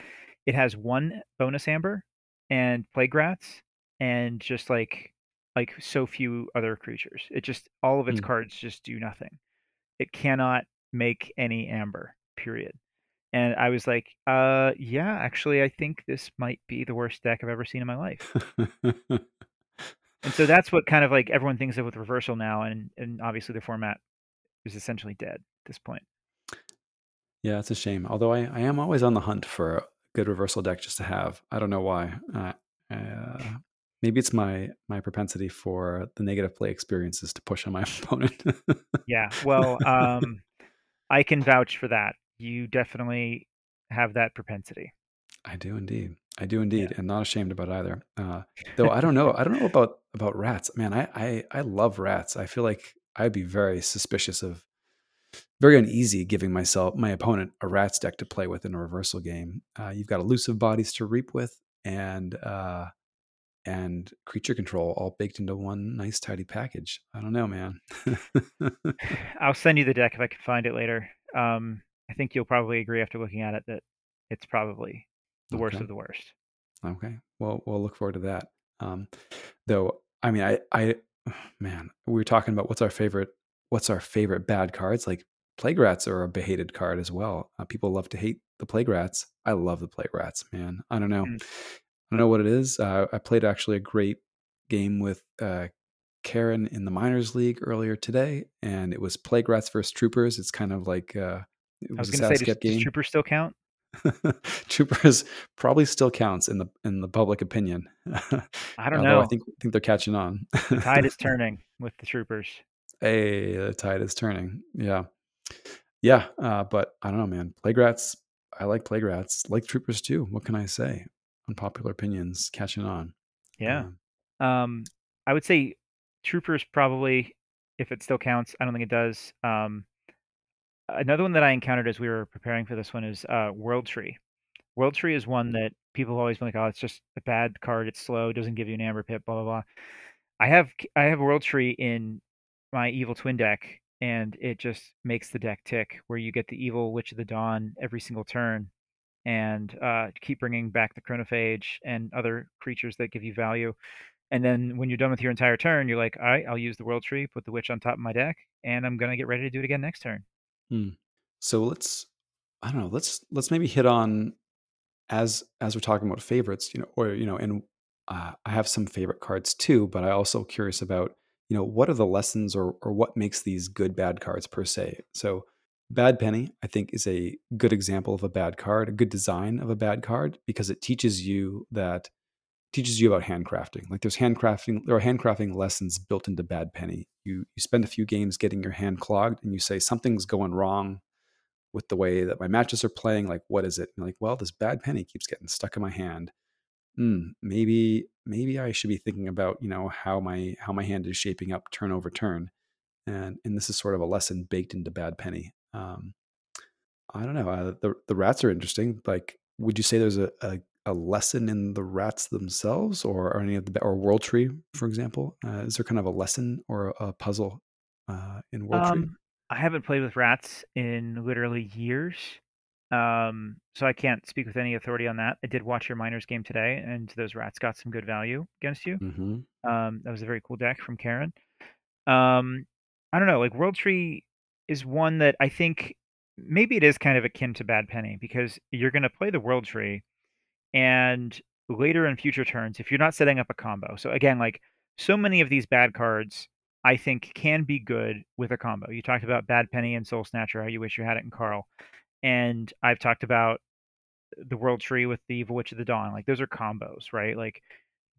It has one bonus amber and plague rats, and just like like so few other creatures. It just all of its Mm. cards just do nothing. It cannot make any amber. Period. And I was like, uh, yeah, actually, I think this might be the worst deck I've ever seen in my life. And so that's what kind of like everyone thinks of with reversal now, and and obviously the format is essentially dead at this point. yeah, it's a shame. Although I, I am always on the hunt for a good reversal deck just to have. I don't know why. Uh, uh, maybe it's my my propensity for the negative play experiences to push on my opponent. Yeah. Well, um, I can vouch for that. You definitely have that propensity. I do indeed. I do Yeah. indeed, and not ashamed about either. Uh, though I don't know. I don't know about about rats. Man, I, I I love rats. I feel like I'd be very suspicious of, very uneasy giving myself my opponent a rats deck to play with in a reversal game. Uh, you've got elusive bodies to reap with, and uh, and creature control all baked into one nice tidy package. I don't know, man. I'll send you the deck if I can find it later. Um, I think you'll probably agree after looking at it that it's probably the worst of the worst. Okay. Well, we'll look forward to that. Um, though, I mean, I, I, man, we were talking about what's our favorite, what's our favorite bad cards. Like Plague Rats are a behated card as well. Uh, people love to hate the Plague Rats. I love the Plague Rats, man. I don't know. Mm. I don't know what it is. Uh, I played actually a great game with uh, Karen in the minors league earlier today, and it was Plague Rats versus Troopers. It's kind of like uh, I was was, going to say, does, game. Trooper still count? Troopers probably still counts in the in the public opinion. I don't know. I think think they're catching on. The tide is turning with the Troopers. hey, the tide is turning. Yeah, yeah. Uh, but I don't know, man. Plague Rats. I like Plague Rats. Like Troopers too. What can I say? Unpopular opinions catching on. Yeah. Um, Um, I would say Troopers probably, if it still counts. I don't think it does. Um, another one that I encountered as we were preparing for this one is uh, World Tree. World Tree is one that people have always been like, "Oh, it's just a bad card. It's slow. Doesn't give you an Amber Pip." Blah blah blah. I have I have World Tree in my Evil Twin deck, and it just makes the deck tick. Where you get the Evil Witch of the Dawn every single turn, and uh, keep bringing back the Chronophage and other creatures that give you value. And then when you're done with your entire turn, you're like, all right, I'll use the World Tree, put the Witch on top of my deck, and I'm gonna get ready to do it again next turn. Hmm. So let's I don't know. Let's let's maybe hit on as as we're talking about favorites, you know, or you know, and uh, I have some favorite cards too, but I also curious about you know what are the lessons or or what makes these good bad cards per se. So Bad Penny, I think, is a good example of a bad card, a good design of a bad card because it teaches you that teaches you about handcrafting. Like there's handcrafting, there are handcrafting lessons built into Bad Penny. You you spend a few games getting your hand clogged, and you say something's going wrong with the way that my matches are playing. Like, what is it? And like, well, this bad penny keeps getting stuck in my hand. Hmm, maybe, maybe I should be thinking about, you know, how my how my hand is shaping up turn over turn. And and this is sort of a lesson baked into bad penny. Um, I don't know. Uh, the the rats are interesting. Like, would you say there's a, a a lesson in the rats themselves, or, or any of the or World Tree, for example? Uh, is there kind of a lesson or a puzzle uh, in World Tree? Um, I haven't played with rats in literally years, um, so I can't speak with any authority on that. I did watch your miners game today, and those rats got some good value against you. hmm Um, that was a very cool deck from Karen. Um, I don't know, like World Tree is one that I think maybe it is kind of akin to Bad Penny because you're going to play the World Tree, and later in future turns, if you're not setting up a combo. So again, like so many of these bad cards, I think can be good with a combo. You talked about Bad Penny and Soul Snatcher, how you wish you had it in Carl, and I've talked about the World Tree with the Evil Witch of the Dawn. Like those are combos, right? Like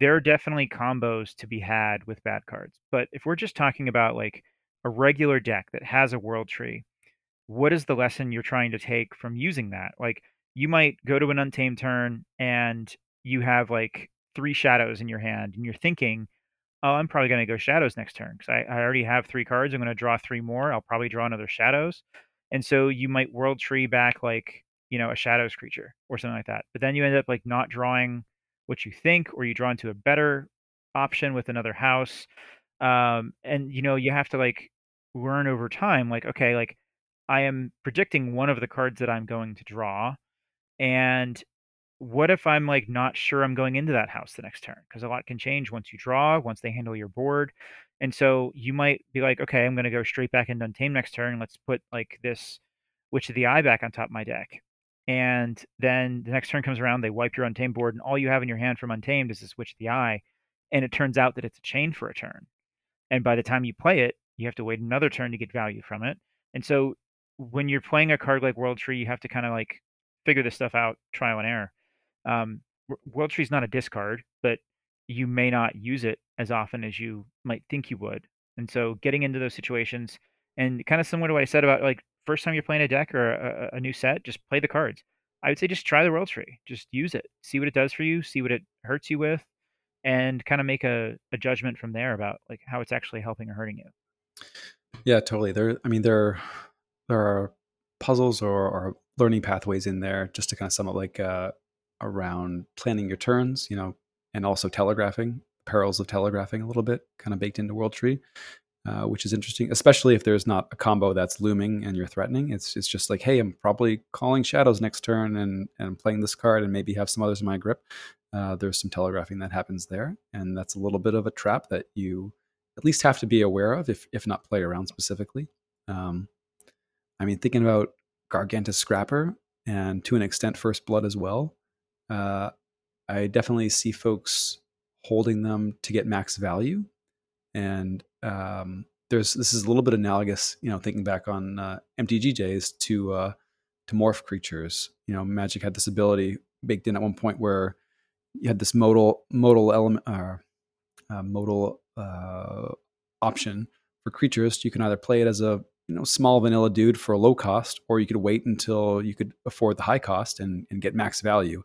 there are definitely combos to be had with bad cards. But if we're just talking about like a regular deck that has a World Tree, what is the lesson you're trying to take from using that? Like you might go to an untamed turn and you have like three shadows in your hand and you're thinking, oh, I'm probably going to go shadows next turn because I, I already have three cards. I'm going to draw three more. I'll probably draw another shadows. And so you might world tree back like, you know, a shadows creature or something like that. But then you end up like not drawing what you think, or you draw into a better option with another house. Um, and you know, you have to like learn over time, like, okay, like I am predicting one of the cards that I'm going to draw. And what if I'm like not sure I'm going into that house the next turn? Because a lot can change once you draw, once they handle your board. And so you might be like, okay, I'm going to go straight back into Untamed next turn. Let's put like this Witch of the Eye back on top of my deck. And then the next turn comes around, they wipe your Untamed board, and all you have in your hand from Untamed is this Witch of the Eye. And it turns out that it's a chain for a turn. And by the time you play it, you have to wait another turn to get value from it. And so when you're playing a card like World Tree, you have to kind of like figure this stuff out, trial and error. Um, World Tree is not a discard, but you may not use it as often as you might think you would. And so getting into those situations and kind of similar to what I said about like first time you're playing a deck or a, a new set, just play the cards. I would say just try the World Tree. Just use it. See what it does for you, see what it hurts you with, and kind of make a, a judgment from there about like how it's actually helping or hurting you. Yeah, totally. There, I mean, there, there are puzzles or, or learning pathways in there just to kind of sum up, like uh, around planning your turns, you know, and also telegraphing, perils of telegraphing a little bit, kind of baked into World Tree. Uh, which is interesting, especially if there's not a combo that's looming and you're threatening. It's it's just like, hey, I'm probably calling shadows next turn and and playing this card and maybe have some others in my grip. Uh, there's some telegraphing that happens there, and that's a little bit of a trap that you at least have to be aware of, if if not play around specifically. Um, I mean, thinking about Gargantus Scrapper and to an extent First Blood as well. Uh, I definitely see folks holding them to get max value, and um, there's this is a little bit analogous, you know, thinking back on uh, MTGJs to uh, to morph creatures. You know, Magic had this ability baked in at one point where you had this modal modal element or uh, modal uh, option for creatures. You can either play it as a you know small vanilla dude for a low cost, or you could wait until you could afford the high cost and, and get max value.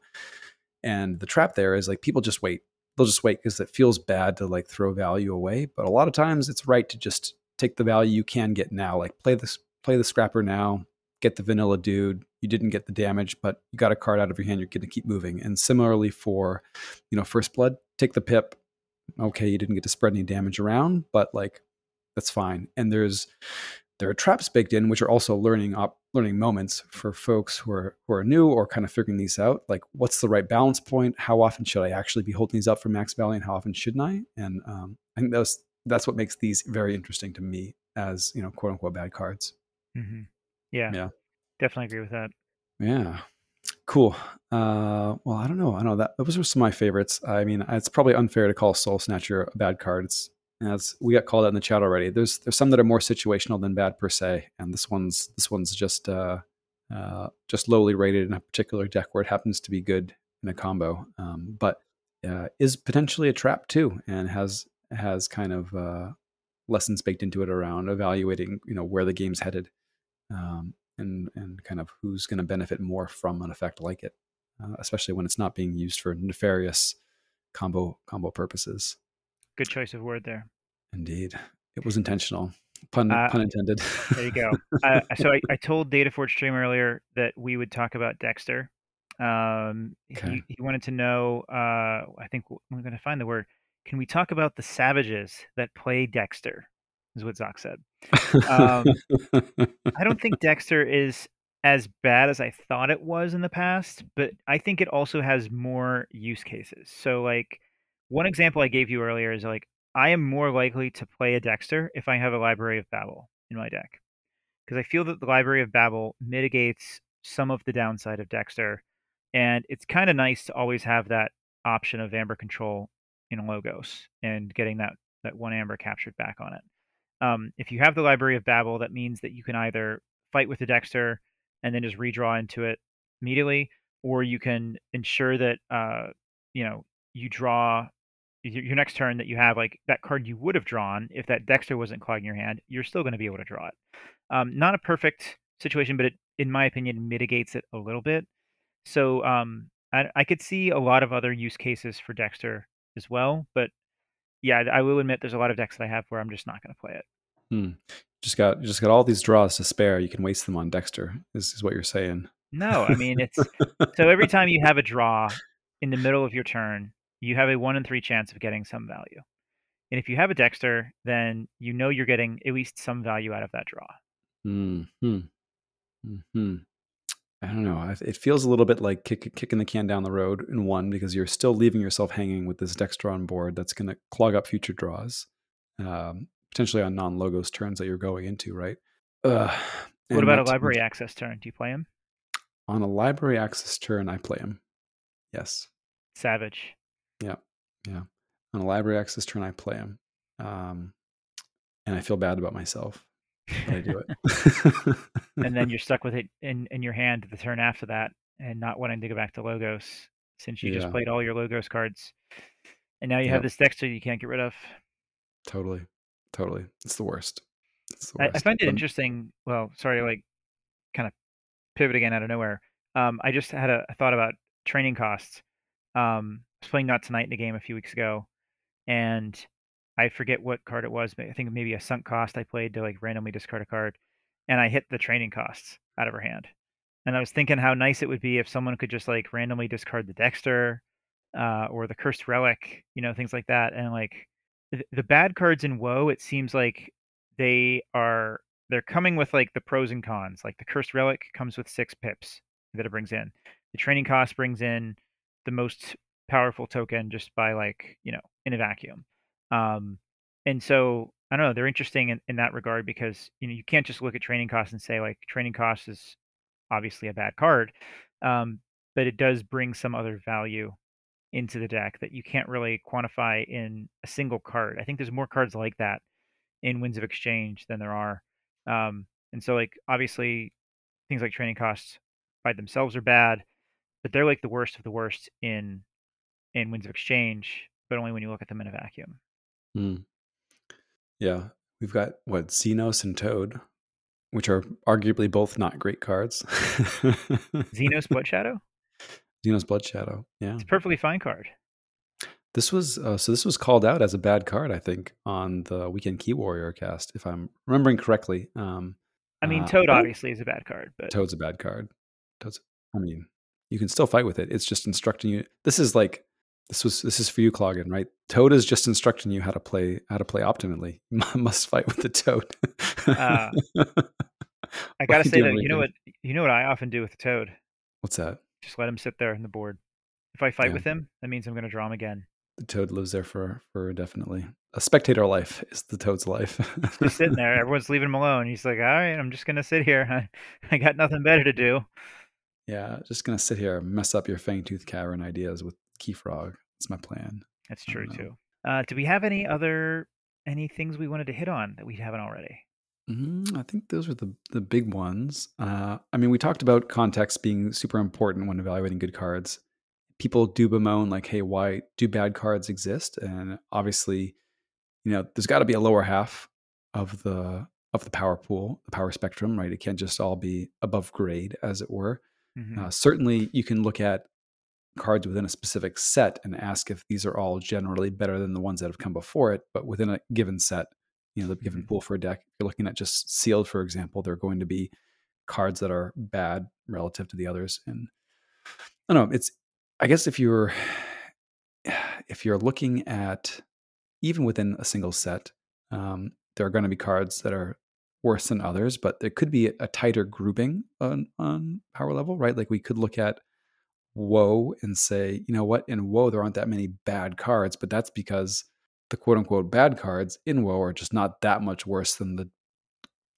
And the trap there is like people just wait. They'll just wait because it feels bad to like throw value away. But a lot of times it's right to just take the value you can get now. Like play this play the scrapper now, get the vanilla dude. You didn't get the damage, but you got a card out of your hand. You're to keep moving. And similarly for, you know, first blood, take the pip. Okay, you didn't get to spread any damage around, but like that's fine. And there's there are traps baked in, which are also learning op- learning moments for folks who are who are new or kind of figuring these out. Like, what's the right balance point? How often should I actually be holding these up for max value, and how often shouldn't I? And um, I think that's that's what makes these very interesting to me as you know, quote unquote, bad cards. Mm-hmm. Yeah, Yeah. definitely agree with that. Yeah. Cool. Uh, well, I don't know. I know that those are some of my favorites. I mean, it's probably unfair to call Soul Snatcher a bad card. It's as we got called out in the chat already. There's there's some that are more situational than bad per se, and this one's this one's just uh, uh, just lowly rated in a particular deck where it happens to be good in a combo, um, but uh, is potentially a trap too, and has has kind of uh, lessons baked into it around evaluating you know where the game's headed. Um, and and kind of who's going to benefit more from an effect like it, uh, especially when it's not being used for nefarious combo combo purposes. Good choice of word there. Indeed, it was intentional. Pun Uh, pun intended. There you go. uh, so I, I told Data Forge Stream earlier that we would talk about Dexter. Um, Okay. he, he wanted to know. Uh, I think we're going to find the word. Can we talk about the savages that play Dexter? Is what Zach said. Um, I don't think Dexter is as bad as I thought it was in the past, but I think it also has more use cases. So, like, one example I gave you earlier is like, I am more likely to play a Dexter if I have a Library of Babble in my deck. Because I feel that the Library of Babble mitigates some of the downside of Dexter. And it's kind of nice to always have that option of Amber Control in Logos and getting that, that one Amber captured back on it. Um, if you have the Library of Babble, that means that you can either fight with the Dexter and then just redraw into it immediately, or you can ensure that uh, you know you draw your, next turn that you have like that card you would have drawn if that Dexter wasn't clogging your hand. You're still going to be able to draw it. Um, not a perfect situation, but it, in my opinion, mitigates it a little bit. So um, I, I could see a lot of other use cases for Dexter as well, but yeah, I will admit there's a lot of decks that I have where I'm just not going to play it. Hmm. Just got just got all these draws to spare. You can waste them on Dexter. Is, is what you're saying? No, I mean it's so every time you have a draw in the middle of your turn, you have a one in three chance of getting some value. And if you have a Dexter, then you know you're getting at least some value out of that draw. Hmm. Hmm. I don't know. It feels a little bit like kick, kicking the can down the road in one because you're still leaving yourself hanging with this Dexter on board that's going to clog up future draws, um, potentially on non-logos turns that you're going into, right? Uh, What about a library access turn? Do you play him? on a library access turn? I play him. Yes. Savage. Yeah. Yeah. On a library access turn, I play them. Um, and I feel bad about myself. But I do it. and then you're stuck with it in, in your hand the turn after that and not wanting to go back to Logos since you just played all your Logos cards. And now you have this deck Dexter you can't get rid of. totally. Totally. It's the worst. It's the I, worst. I find it interesting. Well, sorry, like kind of pivot again out of nowhere. Um, I just had a, a thought about training costs. Um, I was playing Not Tonight in a game a few weeks ago, and I forget what card it was. But I think maybe a sunk cost I played to like randomly discard a card, and I hit the training costs out of her hand. And I was thinking how nice it would be if someone could just like randomly discard the Dexter, uh, or the Cursed Relic, you know, things like that. And like the, bad cards in WoW, it seems like they are they're coming with like the pros and cons. Like the Cursed Relic comes with six pips that it brings in. The training cost brings in the most powerful token just by like you know in a vacuum. Um, and so I don't know, they're interesting in, in that regard because you know you can't just look at training costs and say like training costs is obviously a bad card, um, but it does bring some other value into the deck that you can't really quantify in a single card. I think there's more cards like that in Winds of Exchange than there are. Um, and so like obviously things like training costs by themselves are bad, but they're like the worst of the worst in in Winds of Exchange, but only when you look at them in a vacuum. Mm. Yeah, we've got what Xenos and Toad, which are arguably both not great cards. Xenos Bloodshadow. Xenos Bloodshadow. Yeah, it's a perfectly fine card. This was uh, so. This was called out as a bad card, I think, on the Weekend Key Warrior cast, if I'm remembering correctly. Um, I mean, uh, Toad uh, obviously is a bad card, but Toad's a bad card. Toad's. I mean, you can still fight with it. It's just instructing you. This is like this was this is for you, Cloggin, right? Toad is just instructing you how to play how to play optimally. You must fight with the toad. uh, I gotta say though, you know what you know what I often do with the toad. What's that? Just let him sit there on the board. If I fight yeah. with him, that means I'm going to draw him again. The toad lives there for for definitely a spectator life is the toad's life. He's sitting there. Everyone's leaving him alone. He's like, all right, I'm just gonna sit here. I, I got nothing better to do. Yeah, just gonna sit here and mess up your Fangtooth Cavern ideas with Keyfrog. That's my plan. That's true too. Uh, do we have any other any things we wanted to hit on that we haven't already? Mm, I think those are the the big ones. Uh, I mean, we talked about context being super important when evaluating good cards. People do bemoan like, "Hey, why do bad cards exist?" And obviously, you know, there's got to be a lower half of the of the power pool, the power spectrum, right? It can't just all be above grade, as it were. Mm-hmm. Uh, certainly, you can look at cards within a specific set and ask if these are all generally better than the ones that have come before it. But within a given set, you know, the given mm-hmm. pool for a deck, if you're looking at just sealed, for example, there are going to be cards that are bad relative to the others. And I don't know, it's I guess if you're if you're looking at even within a single set, um, there are going to be cards that are worse than others, but there could be a tighter grouping on, on power level, right? Like we could look at woe and say, you know what, in woe there aren't that many bad cards, but that's because the quote unquote bad cards in woe are just not that much worse than the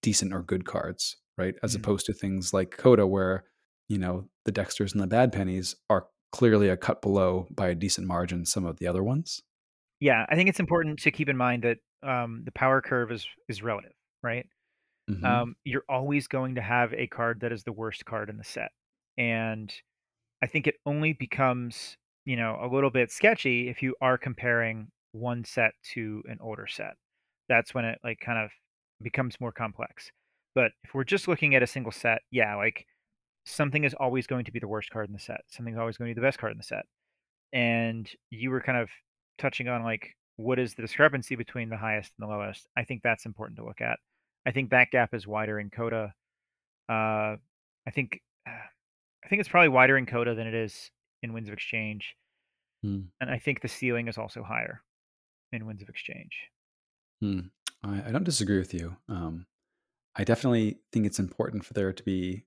decent or good cards, right? As mm-hmm. opposed to things like CotA where, you know, the Dexters and the bad pennies are clearly a cut below by a decent margin some of the other ones. Yeah, I think it's important to keep in mind that um, the power curve is is relative, right? Mm-hmm. Um, you're always going to have a card that is the worst card in the set, and I think it only becomes, you know, a little bit sketchy if you are comparing one set to an older set. That's when it like kind of becomes more complex. But if we're just looking at a single set, yeah, like something is always going to be the worst card in the set. Something's always going to be the best card in the set. And you were kind of touching on like what is the discrepancy between the highest and the lowest. I think that's important to look at. I think that gap is wider in CotA. Uh, I think uh, I think it's probably wider in CotA than it is in Winds of Exchange. Hmm. And I think the ceiling is also higher in Winds of Exchange. Hmm. I, I, don't disagree with you. Um, I definitely think it's important for there to be,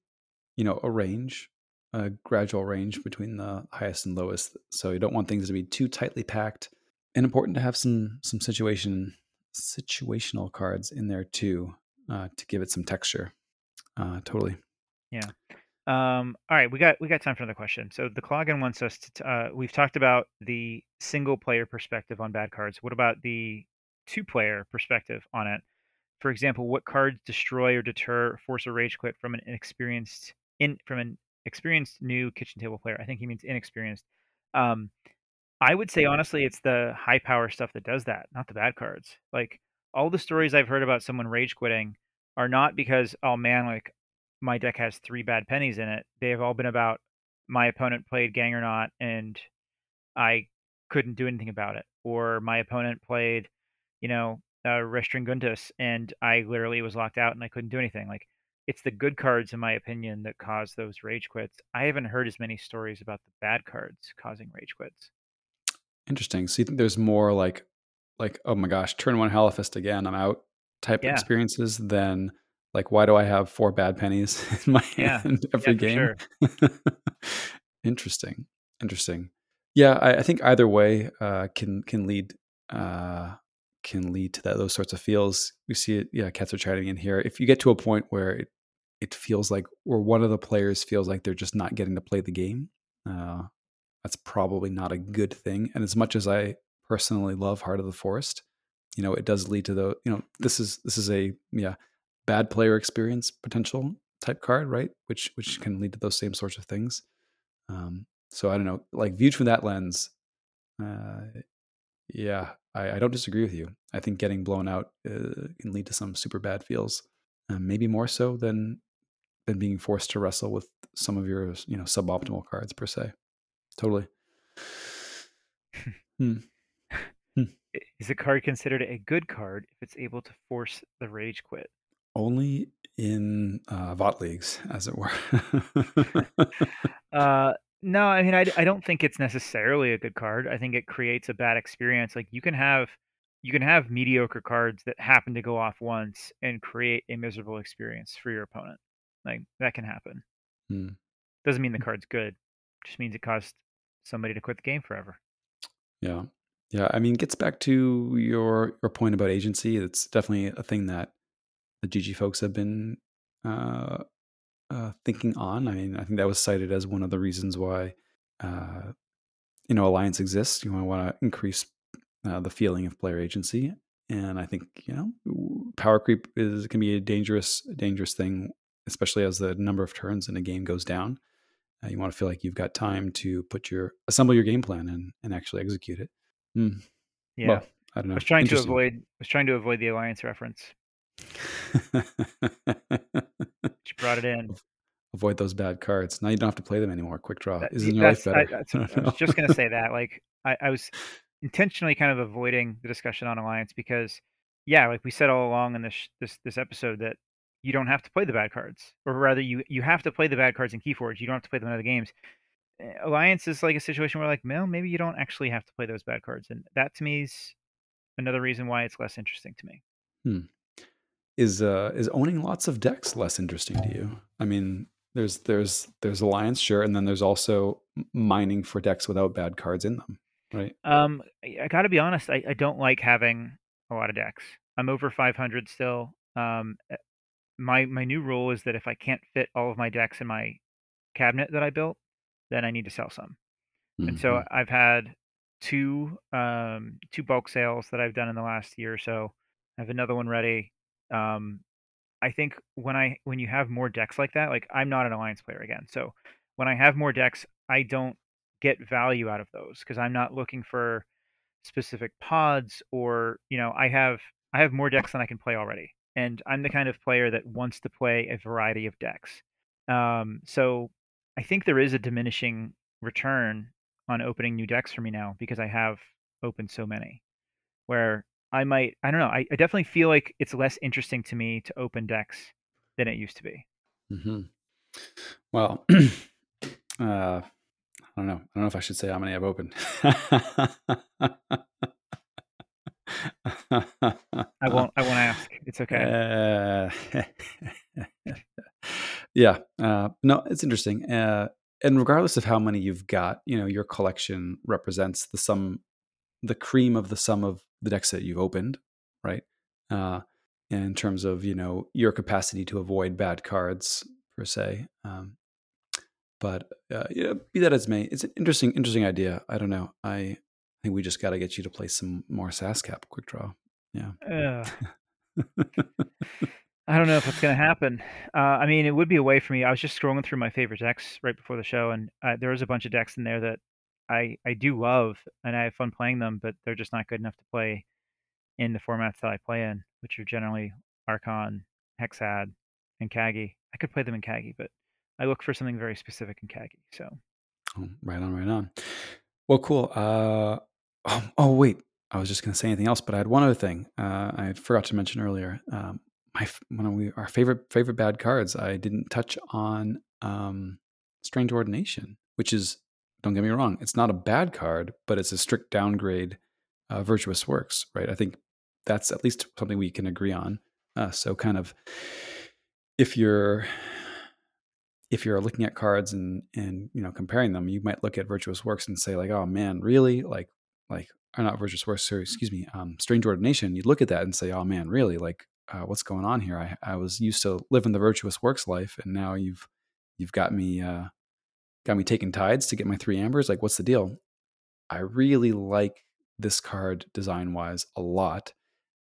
you know, a range, a gradual range between the highest and lowest. So you don't want things to be too tightly packed. And important to have some some situation situational cards in there too uh, to give it some texture. Uh, totally. Yeah. Um, all right, we got we got time for another question. So the Cloggin wants us to. Uh, we've talked about the single player perspective on bad cards. What about the two player perspective on it? For example, what cards destroy or deter, force a rage quit from an inexperienced in from an experienced new kitchen table player? I think he means inexperienced. Um, I would say honestly, it's the high power stuff that does that, not the bad cards. Like all the stories I've heard about someone rage quitting are not because oh man, like my deck has three bad pennies in it. They have all been about my opponent played Gang or Not and I couldn't do anything about it, or my opponent played, you know, uh, Restringuntus and I literally was locked out and I couldn't do anything. Like it's the good cards, in my opinion, that cause those rage quits. I haven't heard as many stories about the bad cards causing rage quits. Interesting. So you think there's more like like oh my gosh, turn one Hellfist again, I'm out type Yeah. experiences than like why do I have four bad pennies in my Yeah. hand every Yeah, game? Interesting. Interesting. Yeah, I, I think either way uh, can can lead uh, can lead to that those sorts of feels. We see it. Yeah, cats are chatting in here. If you get to a point where it it feels like, or one of the players feels like they're just not getting to play the game, uh, that's probably not a good thing. And as much as I personally love Heart of the Forest, you know, it does lead to the you know this is this is a yeah bad player experience potential type card, right? Which which can lead to those same sorts of things. Um, so I don't know, like viewed from that lens, uh, yeah, I, I, don't disagree with you. I think getting blown out uh, can lead to some super bad feels, uh, maybe more so than than being forced to wrestle with some of your you know suboptimal cards per se. Totally. hmm. Hmm. Is a card considered a good card if it's able to force the rage quit? Only in uh, VOT leagues, as it were. uh, no, I mean, I, I don't think it's necessarily a good card. I think it creates a bad experience. Like you can have you can have mediocre cards that happen to go off once and create a miserable experience for your opponent. Like that can happen. Hmm. Doesn't mean the card's good. Just means it caused somebody to quit the game forever. Yeah. Yeah, I mean, it gets back to your your point about agency. It's definitely a thing that the GG folks have been uh, uh, thinking on. I mean, I think that was cited as one of the reasons why uh, you know alliance exists. You want to increase uh, the feeling of player agency, and I think you know power creep is can be a dangerous dangerous thing, especially as the number of turns in a game goes down. Uh, you want to feel like you've got time to put your assemble your game plan and and actually execute it. Mm. Yeah, well, I don't know. I was trying to avoid. I was trying to avoid the alliance reference. She brought it in. Avoid those bad cards. Now you don't have to play them anymore. Quick draw. That, Isn't your life better? I, I, was just gonna say that. Like I, I was intentionally kind of avoiding the discussion on alliance because, yeah, like we said all along in this this this episode that you don't have to play the bad cards, or rather, you you have to play the bad cards in Keyforge. You don't have to play them in other games. Eh, alliance is like a situation where, like, well, maybe you don't actually have to play those bad cards, and that to me is another reason why it's less interesting to me. Hmm is uh, is owning lots of decks less interesting to you? I mean, there's there's there's alliance, sure, and then there's also mining for decks without bad cards in them, right? Um, I got to be honest, I, I don't like having a lot of decks. I'm over 500 still. Um, eh, my my new rule is that if I can't fit all of my decks in my cabinet that I built, then I need to sell some. Mm-hmm. And so mm-hmm. I've had two um two bulk sales that I've done in the last year or so. I have another one ready um, I think when I when you have more decks like that, like I'm not an alliance player again, so when I have more decks, I don't get value out of those because I'm not looking for specific pods or you know I have I have more decks than I can play already, and I'm the kind of player that wants to play a variety of decks. Um, so I think there is a diminishing return on opening new decks for me now because I have opened so many. Where I might I don't know. I, I definitely feel like it's less interesting to me to open decks than it used to be. Mm-hmm. Well, uh, I don't know. I don't know if I should say how many I've opened. I won't. I won't ask. It's okay. Uh, yeah. Uh, no, it's interesting. Uh, and regardless of how many you've got, you know, your collection represents the sum, the cream of the sum of the decks that you've opened, right? Uh, in terms of you know your capacity to avoid bad cards per se. Um, but uh, yeah, be that as may, it's an interesting, interesting idea. I don't know. I think we just got to get you to play some more SASCAP quick draw. Yeah. Uh, I don't know if it's going to happen. Uh, I mean, it would be a way for me. I was just scrolling through my favorite decks right before the show, and uh, there was a bunch of decks in there that I I do love and I have fun playing them, but they're just not good enough to play in the formats that I play in, which are generally Archon, Hexad, and Kagi. I could play them in Kagi, but I look for something very specific in Kagi. So, oh, right on, right on. Well, cool. Uh, oh, oh, wait, I was just going to say anything else, but I had one other thing uh, I forgot to mention earlier. Um, my one of we our favorite favorite bad cards. I didn't touch on um, Strange Ordination, which is don't get me wrong, it's not a bad card, but it's a strict downgrade. Uh, Virtuous Works, right? I think that's at least something we can agree on. Uh, so, kind of, if you're if you're looking at cards and and you know comparing them, you might look at Virtuous Works and say like, oh man, really? Like like or not Virtuous Works, sorry, excuse me, um, Strange Ordination. You'd look at that and say, oh man, really? Like uh, what's going on here? I I was used to living the Virtuous Works life, and now you've you've got me uh, got me taking tides to get my three ambers. Like what's the deal? I really like this card design wise a lot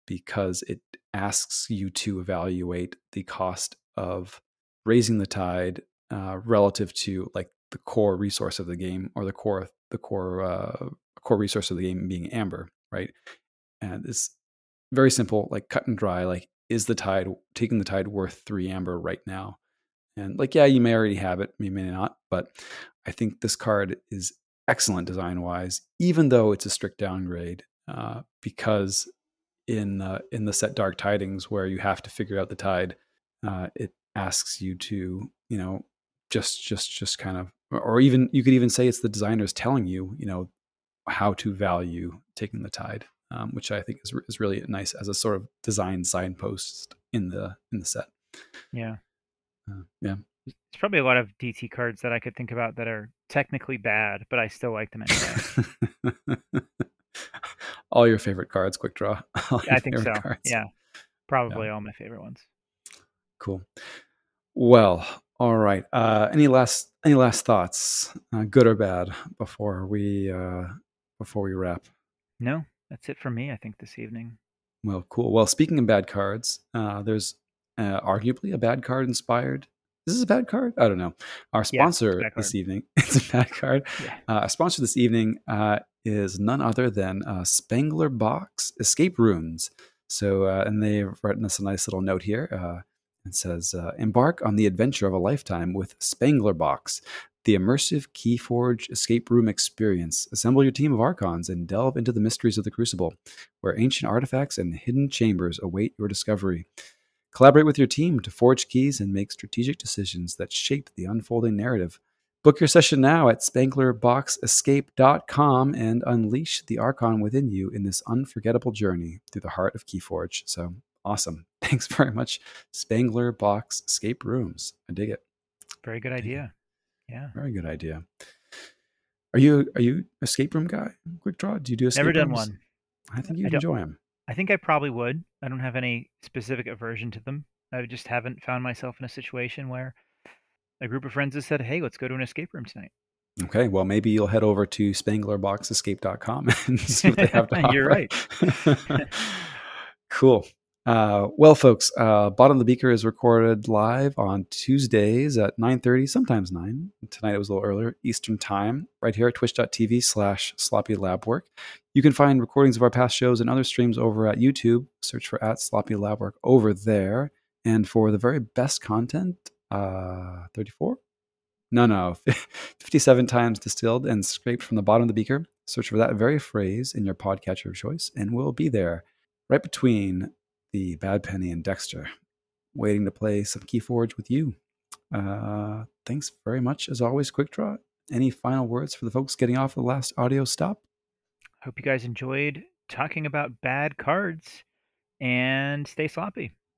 because it asks you to evaluate the cost of raising the tide uh, relative to like the core resource of the game or the core the core uh, core resource of the game being amber, right? And it's very simple, like cut and dry. Like, is the tide taking the tide worth three amber right now? And like, yeah, you may already have it, you may not, but I think this card is excellent design wise, even though it's a strict downgrade, uh, because in uh, in the set Dark Tidings, where you have to figure out the tide, uh, it asks you to, you know, just just just kind of or even you could even say it's the designers telling you you know how to value taking the tide um, which i think is, is really nice as a sort of design signpost in the in the set. Yeah uh, yeah there's probably a lot of dt cards that i could think about that are technically bad but i still like them anyway all your favorite cards quick draw yeah, i think so cards. yeah probably yeah. all my favorite ones cool well all right. Uh, any last any last thoughts, uh, good or bad, before we uh, before we wrap? No, that's it for me. I think this evening. Well, cool. Well, speaking of bad cards, uh, there's uh, arguably a bad card inspired. This is a bad card? I don't know. Our sponsor yeah, this evening, it's a bad card. Yeah. Uh, our sponsor this evening uh, is none other than uh, Spangler Box Escape Rooms. So, uh, and they've written us a nice little note here. Uh, it says, uh, embark on the adventure of a lifetime with Spangler Box, the immersive Keyforge escape room experience. Assemble your team of Archons and delve into the mysteries of the Crucible, where ancient artifacts and hidden chambers await your discovery. Collaborate with your team to forge keys and make strategic decisions that shape the unfolding narrative. Book your session now at spanglerboxescape.com and unleash the Archon within you in this unforgettable journey through the heart of Keyforge. So awesome. Thanks very much, Spangler Box Escape Rooms. I dig it. Very good idea. Yeah. Very good idea. Are you are you escape room guy? Quick draw. Do you do escape Never done rooms? one. I think you enjoy them. I think I probably would. I don't have any specific aversion to them. I just haven't found myself in a situation where a group of friends has said, "Hey, let's go to an escape room tonight." Okay, well, maybe you'll head over to spanglerboxescape.com and see what they have to offer. You're right. cool. Uh, well, folks, uh, Bottom of the Beaker is recorded live on Tuesdays at 9.30, sometimes 9. Tonight it was a little earlier, Eastern Time, right here at twitch.tv slash sloppy lab work. You can find recordings of our past shows and other streams over at YouTube. Search for at sloppy lab work over there. And for the very best content, uh, 34? No, no, 57 times distilled and scraped from the bottom of the beaker. Search for that very phrase in your podcatcher of choice, and we'll be there right between the Bad Penny and Dextre, waiting to play some Keyforge with you. Uh, thanks very much, as always, Quick Draw. Any final words for the folks getting off the last audio stop? I hope you guys enjoyed talking about bad cards and stay sloppy.